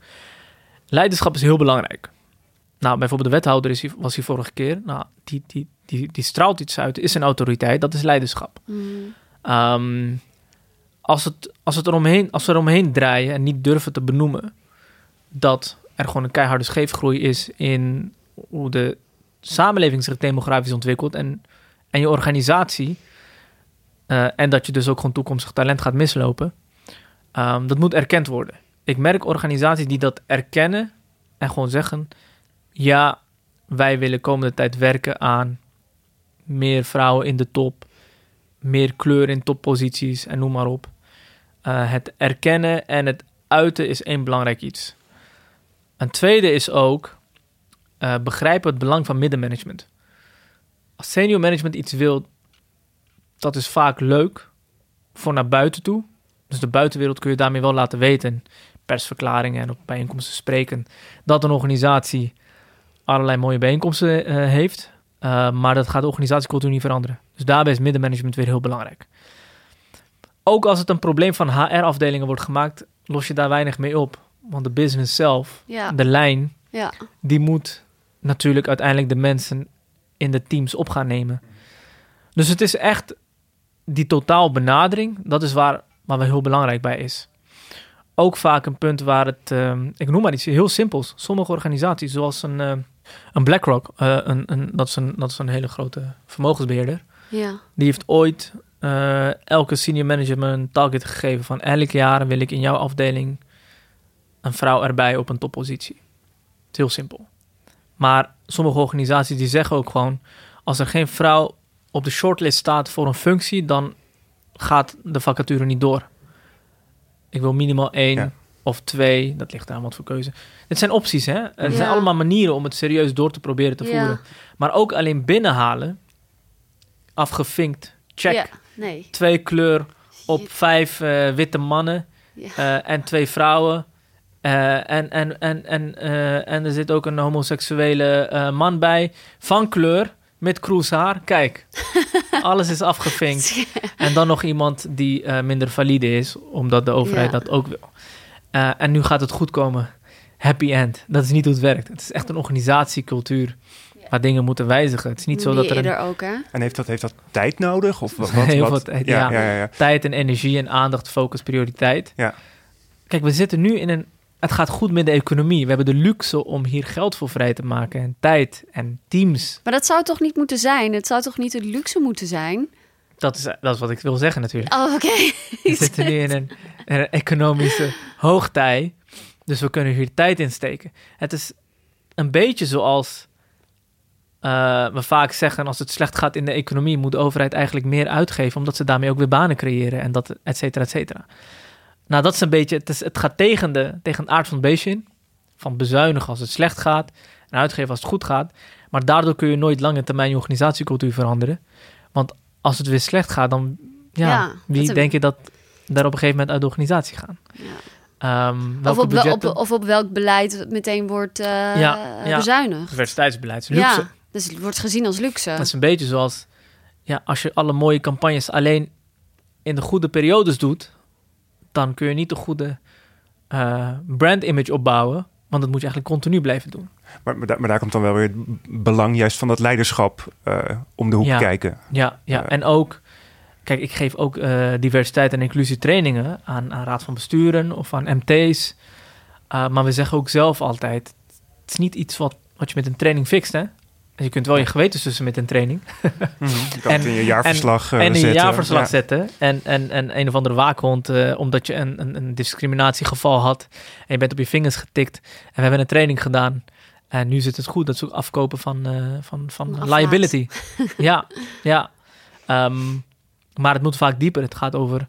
leiderschap is heel belangrijk. Nou, bijvoorbeeld de wethouder is was hier vorige keer. Nou, die, die, die, die straalt iets uit, is een autoriteit, dat is leiderschap. Mm. Um, als, het, als, het eromheen, als we eromheen draaien en niet durven te benoemen... dat er gewoon een keiharde scheefgroei is... in hoe de samenleving zich demografisch ontwikkelt... en, en je organisatie... Uh, en dat je dus ook gewoon toekomstig talent gaat mislopen. Um, dat moet erkend worden. Ik merk organisaties die dat erkennen en gewoon zeggen: ja, wij willen komende tijd werken aan meer vrouwen in de top, meer kleur in topposities en noem maar op. Uh, het erkennen en het uiten is één belangrijk iets. Een tweede is ook uh, begrijpen het belang van middenmanagement. Als senior management iets wil, dat is vaak leuk voor naar buiten toe. Dus de buitenwereld kun je daarmee wel laten weten, persverklaringen en op bijeenkomsten spreken, dat een organisatie allerlei mooie bijeenkomsten uh, heeft. Uh, maar dat gaat de organisatiecultuur niet veranderen. Dus daarbij is middenmanagement weer heel belangrijk. Ook als het een probleem van HR-afdelingen wordt gemaakt, los je daar weinig mee op. Want de business zelf, Ja. de lijn, Ja. die moet natuurlijk uiteindelijk de mensen in de teams op gaan nemen. Dus het is echt die totaalbenadering, dat is waar, waar wel heel belangrijk bij is. Ook vaak een punt waar het, ehm, ik noem maar iets heel simpels. Sommige organisaties, zoals een, eh, een BlackRock, eh, een, een, dat, is een, dat is een hele grote vermogensbeheerder. Ja. Die heeft ooit eh, elke senior manager een target gegeven van elk jaar wil ik in jouw afdeling een vrouw erbij op een toppositie. Het is heel simpel. Maar sommige organisaties die zeggen ook gewoon, als er geen vrouw op de shortlist staat voor een functie, dan gaat de vacature niet door. Ik wil minimaal één Ja. Of twee, dat ligt aan wat voor keuze. Dit zijn opties, hè? Het Ja. zijn allemaal manieren om het serieus door te proberen te Ja. voeren. Maar ook alleen binnenhalen, afgevinkt, check. Ja. Nee. Twee kleur op vijf eh, witte mannen eh, en twee vrouwen. Eh, en, en, en, en, eh, en er zit ook een homoseksuele eh, man bij van kleur met kroeshaar. Kijk, alles is afgevinkt. En dan nog iemand die eh, minder valide is, omdat de overheid dat ook wil. Eh, en nu gaat het goed komen. Happy end. Dat is niet hoe het werkt. Het is echt een organisatiecultuur waar dingen moeten wijzigen. Het is niet zo dat er een ook, hè? En heeft dat, heeft dat tijd nodig? Of wat, wat, Heel wat- veel tijd, ja, ja. ja, ja, ja. tijd en energie en aandacht, focus, prioriteit. Ja. Kijk, we zitten nu in een. Het gaat goed met de economie. We hebben de luxe om hier geld voor vrij te maken. En tijd en teams. Maar dat zou toch niet moeten zijn? Het zou toch niet het luxe moeten zijn? Dat is, dat is wat ik wil zeggen natuurlijk. Oh, oké. We zitten nu in een, in een economische hoogtij. Dus we kunnen hier tijd in steken. Het is een beetje zoals eh, we vaak zeggen: als het slecht gaat in de economie, moet de overheid eigenlijk meer uitgeven, omdat ze daarmee ook weer banen creëren en dat, et cetera, et cetera. Nou, dat is een beetje, het, is, het gaat tegen, de, tegen het aard van het beestje in. Van bezuinigen als het slecht gaat en uitgeven als het goed gaat. Maar daardoor kun je nooit lange termijn je organisatiecultuur veranderen. Want als het weer slecht gaat, dan ja, Ja, wie denk je dat daar op een gegeven moment uit de organisatie gaan? Ja. Ehm, Of, op, wel- budgetten? op, of op welk beleid meteen wordt eh, Ja, ja. bezuinigd. Diversiteitsbeleid is luxe. Ja, dus het wordt gezien als luxe. Dat is een beetje zoals ja, als je alle mooie campagnes alleen in de goede periodes doet, dan kun je niet de goede eh, brand image opbouwen. Want dat moet je eigenlijk continu blijven doen. Maar, maar, daar, maar daar komt dan wel weer het belang juist van dat leiderschap eh, om de hoek Ja. kijken. Ja, ja. Eh. en ook, kijk, ik geef ook eh, diversiteit en inclusie trainingen aan, aan raad van besturen of aan MT's. Maar we zeggen ook zelf altijd, het is niet iets wat, wat je met een training fixt, hè. Je kunt wel je geweten tussen met een training. Mhm. Je kan En- het in je jaarverslag eh, en in je zetten. jaarverslag Ja. zetten. En, en, en een of andere waakhond, eh, omdat je een, een, een discriminatiegeval had. En je bent op je vingers getikt. En we hebben een training gedaan. En nu zit het goed. Dat is ook afkopen van, eh, van, van liability. ja, ja. Ehm, maar het moet vaak dieper. Het gaat over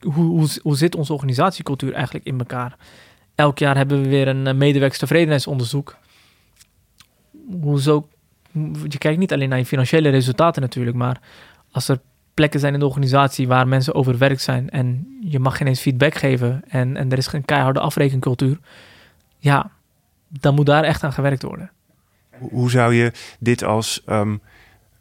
hoe, hoe, hoe zit onze organisatiecultuur eigenlijk in elkaar. Elk jaar hebben we weer een medewerkstevredenheidsonderzoek. Hoezo? Je kijkt niet alleen naar je financiële resultaten natuurlijk, maar als er plekken zijn in de organisatie waar mensen overwerkt zijn en je mag geen eens feedback geven en, en er is geen keiharde afrekencultuur, ja, dan moet daar echt aan gewerkt worden. Hoe- zou je dit als ehm,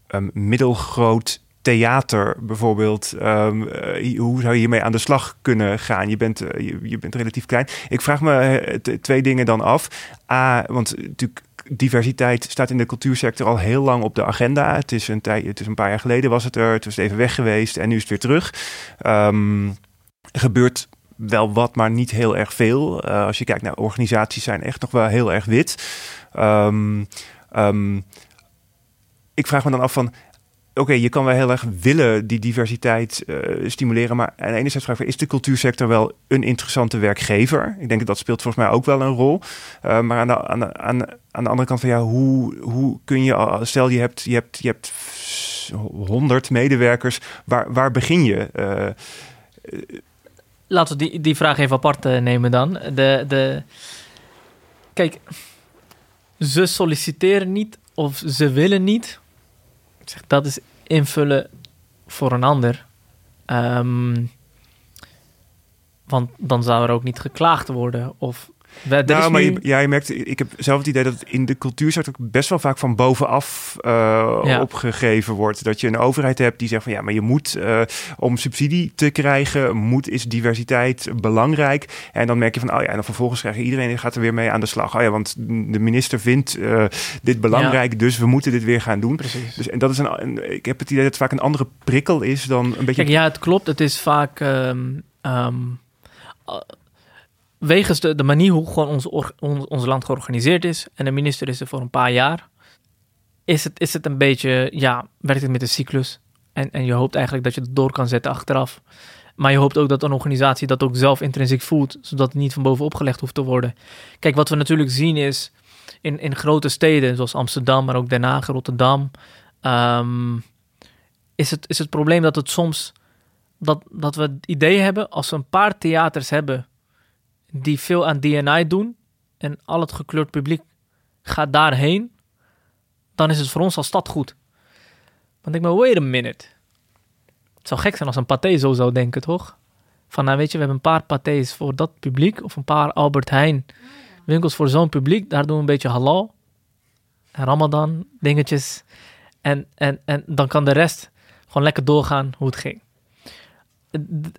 ehm, middelgroot theater bijvoorbeeld, ehm, eh, hoe zou je hiermee aan de slag kunnen gaan? Je bent, eh, je, je bent relatief klein. Ik vraag me eh, twee dingen dan af. A, want natuurlijk diversiteit staat in de cultuursector al heel lang op de agenda. Het is een, het is een paar jaar geleden was het er, het was even weg geweest en nu is het weer terug. Er gebeurt wel wat, maar niet heel erg veel. Eh, als je kijkt naar organisaties, zijn echt nog wel heel erg wit. Ehm, ehm, ik vraag me dan af van. Oké, je kan wel heel erg willen die diversiteit eh, stimuleren, maar aan de ene vraag is de cultuursector wel een interessante werkgever? Ik denk dat dat speelt volgens mij ook wel een rol. Eh, maar aan de, aan, aan, de, andere kant van ja, hoe, hoe kun je, al- stel je hebt, je hebt, je hebt 100 medewerkers, waar, waar begin je? Eh, Laten we die, die vraag even apart eh, nemen dan. De, de, kijk, ze solliciteren niet of ze willen niet. Zeg, dat is invullen voor een ander. Ehm, want dan zou er ook niet geklaagd worden. Of nou, maar nu- je, ja, je merkt, ik heb zelf het idee dat het in de cultuursector ook best wel vaak van bovenaf eh, Ja. opgegeven wordt. Dat je een overheid hebt die zegt van ja, maar je moet eh, om subsidie te krijgen, moet is diversiteit belangrijk. En dan merk je van oh ja, en dan vervolgens krijg je iedereen gaat er weer mee aan de slag. Oh ja, want de minister vindt eh, dit belangrijk, dus we moeten dit weer gaan doen. Precies. Dus en dat is een, een- ik heb het idee dat het vaak een andere prikkel is dan een beetje. Kijk, ja, het klopt. Het is vaak ehm, ehm, eh, wegens de, de manier hoe gewoon ons, ons land georganiseerd is. En de minister is er voor een paar jaar. Is het, is het een beetje, ja, werkt het met een cyclus. En, en je hoopt eigenlijk dat je het door kan zetten achteraf. Maar je hoopt ook dat een organisatie dat ook zelf intrinsiek voelt, zodat het niet van bovenop gelegd hoeft te worden. Kijk, wat we natuurlijk zien is in, in grote steden zoals Amsterdam, maar ook Den Haag, Rotterdam, ehm, is, het, is het probleem dat het soms dat, dat we het idee hebben als we een paar theaters hebben die veel aan DNI doen en al het gekleurd publiek gaat daarheen, dan is het voor ons als stad goed. Want ik maar, wait a minute. Het zou gek zijn als een pathé zo zou denken, toch? Van, nou weet je, we hebben een paar pathés voor dat publiek, of een paar Albert Heijn winkels voor zo'n publiek. Daar doen we een beetje halal, Ramadan, dingetjes. En, en, en dan kan de rest gewoon lekker doorgaan hoe het ging.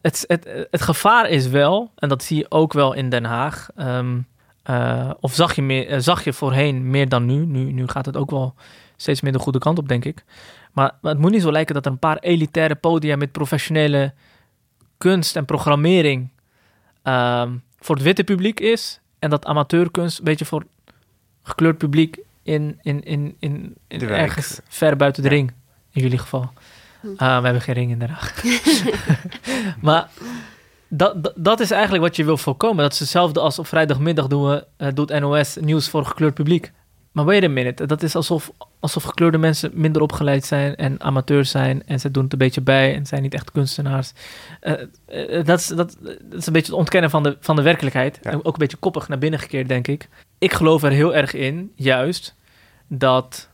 Het, het, het, gevaar is wel, en dat zie je ook wel in Den Haag. ehm, eh, of zag je, meer, eh, zag je voorheen meer dan nu. nu? Nu gaat het ook wel steeds meer de goede kant op, denk ik. Maar, maar het moet niet zo lijken dat er een paar elitaire podia met professionele kunst en programmering ehm, voor het witte publiek is. En dat amateurkunst een beetje voor gekleurd publiek in, in, in, in, in ergens ver buiten de Ja. ring. In jullie geval. Ah, we hebben geen ring in Den Haag. maar dat, dat, dat is eigenlijk wat je wil voorkomen. Dat is hetzelfde als op vrijdagmiddag doen we, eh, doet NOS nieuws voor gekleurd publiek. Maar wait a minute, dat is alsof, alsof gekleurde mensen minder opgeleid zijn en amateurs zijn. En ze doen het een beetje bij en zijn niet echt kunstenaars. Eh, eh, dat, is, dat, dat is een beetje het ontkennen van de, van de werkelijkheid. Ja. En ook een beetje koppig naar binnen gekeerd, denk ik. Ik geloof er heel erg in, juist, dat,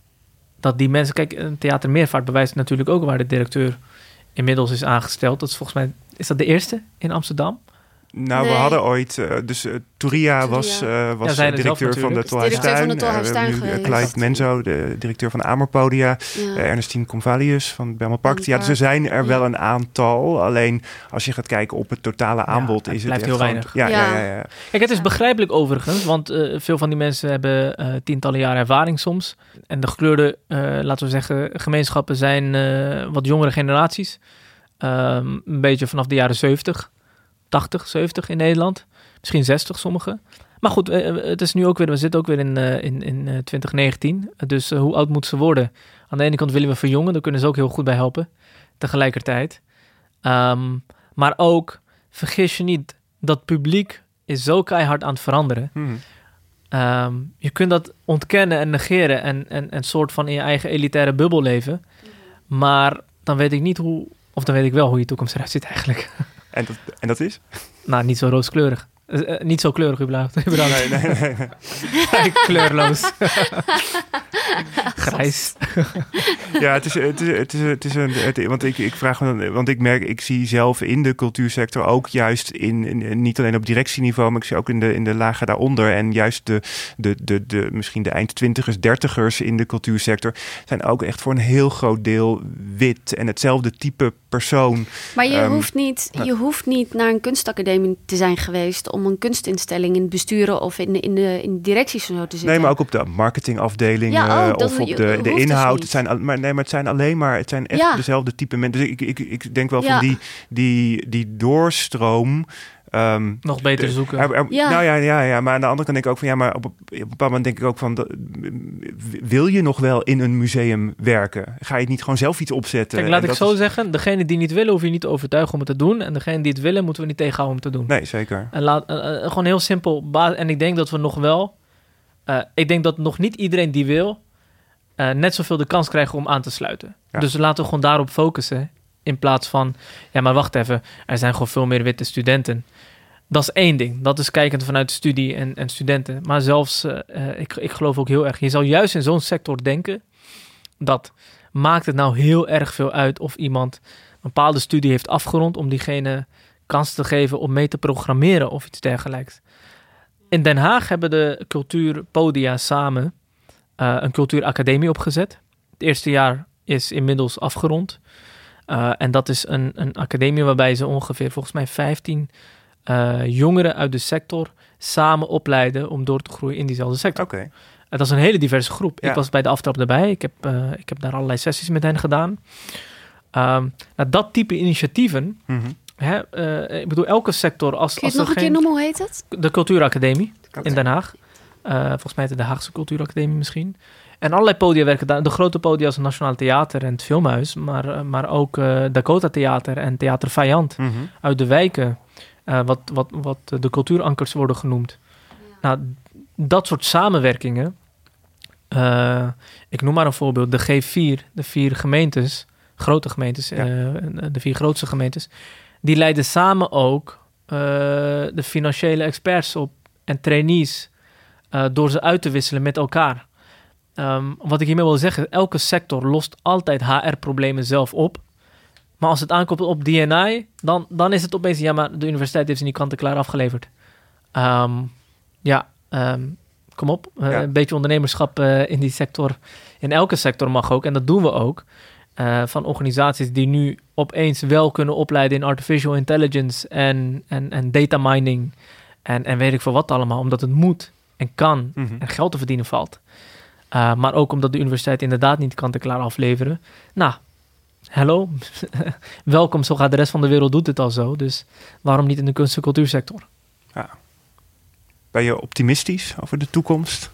dat die mensen... Kijk, een theater Meervaart bewijst natuurlijk ook waar de directeur inmiddels is aangesteld. Dat is volgens mij... Is dat de eerste in Amsterdam? Nou, we hadden ooit, eh, dus Touria was, eh, was Ja, directeur van de. Tolhuistuin. Directeur van de Eh, we hebben Tolhuistuin nu. Clyde Menzo, de directeur van Amorpodia. Ja. Ernestine Convalius van Belma Pact. Ja, dus er zijn er ja. wel een aantal. Alleen als je gaat kijken op het totale aanbod, het is het blijft echt heel gewoon- weinig. Ja, ja. Ja. Ja, ja, Kijk, het is begrijpelijk overigens, want eh, veel van die mensen hebben eh, tientallen jaren ervaring soms. En de gekleurde, eh, laten we zeggen, gemeenschappen zijn eh, wat jongere generaties. Ehm, een beetje vanaf de jaren 70, 80, 70 in Nederland. Misschien 60 sommigen. Maar goed, eh, het is nu ook weer, we zitten ook weer in, eh, in, in eh, 2019. Dus eh, hoe oud moeten ze worden? Aan de ene kant willen we verjongen, daar kunnen ze ook heel goed bij helpen. Tegelijkertijd. Ehm, maar ook, vergis je niet, dat publiek is zo keihard aan het veranderen. Mhm. Ehm, je kunt dat ontkennen en negeren en, en en soort van in je eigen elitaire bubbel leven. Maar dan weet ik niet hoe, of dan weet ik wel hoe je toekomst eruit ziet eigenlijk. En, dat, en dat is? nou, niet zo rooskleurig. Eh, eh, niet zo kleurig überhaupt. überhaupt. Nee, nee, nee. nee. Kleurloos. Grijs. Ja, het is, het is, het is, het is een. Het, want ik, ik vraag me, dan- want ik merk, ik zie zelf in de cultuursector ook juist in, in- niet alleen op directieniveau, maar ik zie ook in de, in de lagen daaronder. En juist de, de, de, de misschien de eind twintigers, dertigers in de cultuursector zijn ook echt voor een heel groot deel wit en hetzelfde type persoon. Maar je, Ehm, hoeft niet, je hoeft niet naar een kunstacademie te zijn geweest om een kunstinstelling in het besturen of in de, in de, in directies zo te zitten. Nee, maar ook op de marketingafdeling Ja, dat of op je- de, de dus inhoud. Het zijn, al- maar, nee, maar het zijn alleen maar, het zijn echt Ja. dezelfde type mensen. Dus ik, ik, ik denk wel Ja. van die, die, die doorstroom. Ehm, Nog beter de- zoeken. er- er- Ja. Nou ja, ja, ja, maar aan de andere kant denk ik ook van ja, maar op, op een bepaald moment denk ik ook van, dat- wil je nog wel in een museum werken? Ga je niet gewoon zelf iets opzetten? Kijk, laat ik zo is- zeggen. Degene die niet willen, hoef je niet te overtuigen om het te doen. En degene die het willen, moeten we niet tegenhouden om het te doen. Nee, zeker. En laat, eh, eh, gewoon heel simpel. En ik denk dat we nog wel. eh, ik denk dat nog niet iedereen die wil. eh, net zoveel de kans krijgen om aan te sluiten. Ja. Dus laten we gewoon daarop focussen. In plaats van. Ja, maar wacht even. Er zijn gewoon veel meer witte studenten. Dat is één ding. Dat is kijkend vanuit studie en, en studenten. Maar zelfs, uh, ik, ik geloof ook heel erg, je zal juist in zo'n sector denken dat maakt het nou heel erg veel uit of iemand een bepaalde studie heeft afgerond om diegene kans te geven om mee te programmeren of iets dergelijks. In Den Haag hebben de cultuurpodia samen uh, een cultuuracademie opgezet. Het eerste jaar is inmiddels afgerond. En dat is een, een academie waarbij ze ongeveer volgens mij 15 uh, jongeren uit de sector samen opleiden om door te groeien in diezelfde sector. Oké. En dat is een hele diverse groep. Ja. Ik was bij de aftrap erbij. Ik heb, uh, ik heb daar allerlei sessies met hen gedaan. Um, nou, dat type initiatieven. Mhm. Hè, uh, ik bedoel, elke sector. Als, Kun je als het nog een geen, keer noemen? Hoe heet het? De Cultuuracademie in Den Haag. Uh, volgens mij heet het de Haagse Cultuuracademie misschien. En allerlei podia werken daar. De grote podia als het Nationaal Theater en het Filmhuis. Maar, maar ook uh, Dakota Theater en Theater Vijand Mhm. uit de wijken. Uh, wat, wat, wat de cultuurankers worden genoemd. Nou, dat soort samenwerkingen. Uh, ik noem maar een voorbeeld. De G4, de vier gemeentes, grote gemeentes, Ja. uh, de vier grootste gemeentes, die leiden samen ook uh, de financiële experts op en trainees uh, door ze uit te wisselen met elkaar. Um, wat ik hiermee wil zeggen, elke sector lost altijd HR-problemen zelf op. Maar als het aankomt op DNI, dan, dan is het opeens, ja, maar de universiteit heeft ze niet kant-en-klaar afgeleverd. Um, ja, um, kom op. Uh, Ja. Een beetje ondernemerschap uh, in die sector, in elke sector mag ook. En dat doen we ook. Uh, van organisaties die nu opeens wel kunnen opleiden in artificial intelligence en, en, en data mining. En, en weet ik veel wat allemaal, omdat het moet en kan Mhm. en geld te verdienen valt. Maar ook omdat de universiteit inderdaad niet kant-en-klaar afleveren. Nou, hallo, welkom, zo gaat de rest van de wereld doet het al zo. Dus waarom niet in de kunst- en cultuursector? Ben je optimistisch over de toekomst?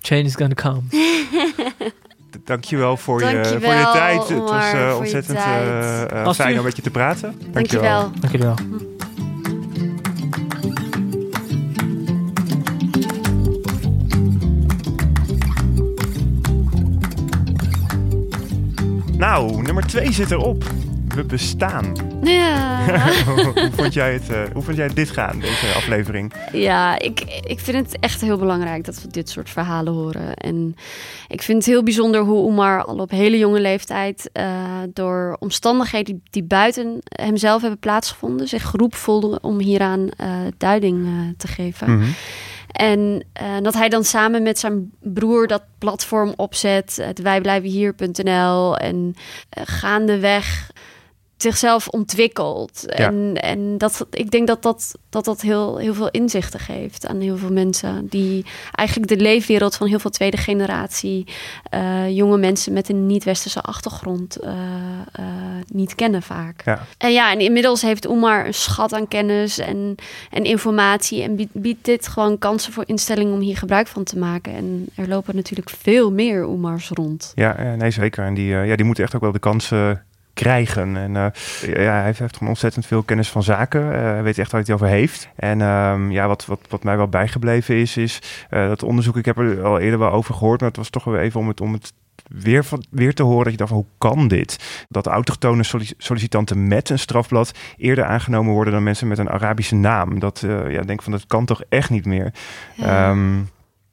Change is gonna come. Dankjewel voor, je, Dankjewel, voor je tijd. Het was eh, je ontzettend tijd. eh, eh, fijn om met je te praten. Dankjewel. Dank jullie Nou, nummer twee zit erop. We bestaan. Ja. hoe, vond jij het, eh, hoe vond jij dit gaan, deze aflevering? Ja, ik, ik vind het echt heel belangrijk dat we dit soort verhalen horen. En ik vind het heel bijzonder hoe Omar al op hele jonge leeftijd... Uh, door omstandigheden die, die, buiten hemzelf hebben plaatsgevonden... zich geroepen voelde om hieraan uh, duiding te geven. Mhm. En uh, dat hij dan samen met zijn broer dat platform opzet, het wijblijvenhier.nl en uh, gaandeweg zichzelf ontwikkelt. Ja. En, en dat, ik denk dat dat, dat, dat heel, heel veel inzichten geeft aan heel veel mensen. Die eigenlijk de leefwereld van heel veel tweede generatie uh, jonge mensen met een niet-westerse achtergrond uh, uh, niet kennen vaak. Ja. En ja, en inmiddels heeft Oemar een schat aan kennis en, en informatie. En biedt, biedt dit gewoon kansen voor instellingen om hier gebruik van te maken. En er lopen natuurlijk veel meer Oemars rond. Ja, eh, nee, zeker. En die, ja, die moeten echt ook wel de kansen krijgen. En uh, ja, hij heeft gewoon ontzettend veel kennis van zaken. Uh, hij weet echt waar hij het over heeft. En um, ja, wat, wat, wat mij wel bijgebleven is, is uh, dat onderzoek, ik heb er al eerder wel over gehoord, maar het was toch wel even om het, om het weer, van, weer te horen dat je dacht, hoe kan dit? Dat autochtone sollicitanten met een strafblad eerder aangenomen worden dan mensen met een Arabische naam. Dat, uh, ja, denk van, dat kan toch echt niet meer. Ja, um,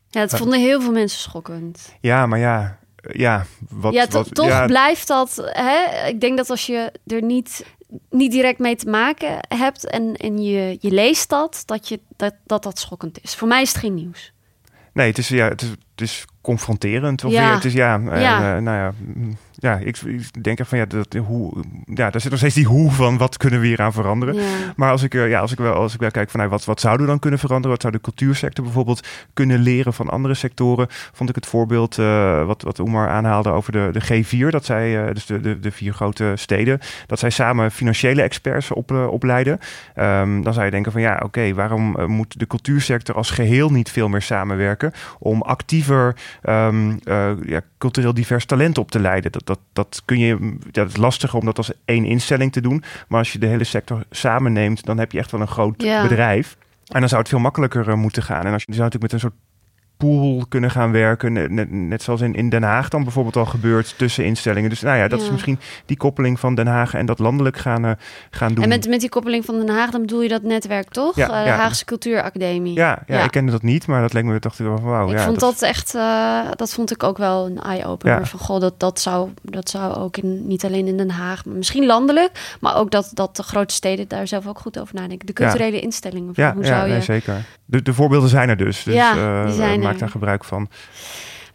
ja dat vonden heel veel mensen schokkend. Ja, maar ja, ja, wat, ja, to wat, toch ja, blijft dat. Hè? Ik denk dat als je er niet, niet direct mee te maken hebt en, en je, je leest dat, dat, je, dat, dat dat schokkend is. Voor mij is het geen nieuws. Nee, het is, ja, het is, het is confronterend. Of Ja. weer, het is ja, eh, Ja. eh, nou ja, mm, ja ik, ik denk echt van ja, dat, hoe, ja, daar zit nog steeds die hoe van wat kunnen we hier aan veranderen. Ja. Maar als ik, eh, ja, als ik wel, als ik wel kijk van nou, wat, wat zouden we dan kunnen veranderen? Wat zou de cultuursector bijvoorbeeld kunnen leren van andere sectoren? Vond ik het voorbeeld eh, wat, wat Omar aanhaalde over de, de G4, dat zij, eh, dus de, de, de vier grote steden, dat zij samen financiële experts op, opleiden. Ehm, dan zou je denken van ja, oké, waarom moet de cultuursector als geheel niet veel meer samenwerken om actiever ehm, eh, ja, cultureel divers talent op te leiden? Dat, dat, dat kun je, ja, dat is lastiger om dat als één instelling te doen. Maar als je de hele sector samenneemt, dan heb je echt wel een groot Ja. bedrijf. En dan zou het veel makkelijker eh, moeten gaan. En als je, je zou natuurlijk met een soort pool kunnen gaan werken. Net, net, zoals in, in Den Haag dan bijvoorbeeld al gebeurt tussen instellingen. Dus nou ja, dat is misschien die koppeling van Den Haag en dat landelijk gaan, uh, gaan doen. En met, met die koppeling van Den Haag, dan bedoel je dat netwerk toch? Ja, uh, de Haagse Cultuuracademie. Ja, ja, ik kende dat niet, maar dat leek me toch wel van wauw. Ik vond dat, echt, uh, dat vond ik ook wel een eye-opener. Van goh, dat, dat, zou, dat zou ook in, niet alleen in Den Haag, maar misschien landelijk, maar ook dat, dat de grote steden daar zelf ook goed over nadenken. De culturele instellingen. Ja, hoe zou je... zeker. De, de voorbeelden zijn er dus. Dus ja, die zijn maak daar gebruik van.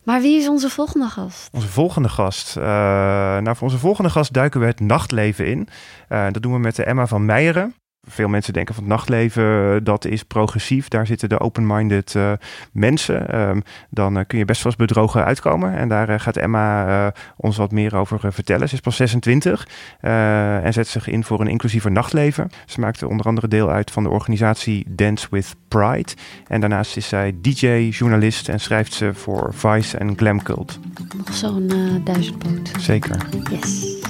Maar wie is onze volgende gast? Onze volgende gast. Uh, nou, voor onze volgende gast duiken we het nachtleven in. Uh, dat doen we met de Emma van Meijeren. Veel mensen denken van het nachtleven, dat is progressief. Daar zitten de open-minded uh, mensen. Um, dan uh, kun je best wel eens bedrogen uitkomen. En daar uh, gaat Emma ons wat meer over vertellen. Ze is pas 26 en zet zich in voor een inclusiever nachtleven. Ze maakt onder andere deel uit van de organisatie Dance with Pride. En daarnaast is zij DJ, journalist en schrijft ze voor Vice en Glam Cult. Nog zo'n duizendpoot. Zeker. Yes.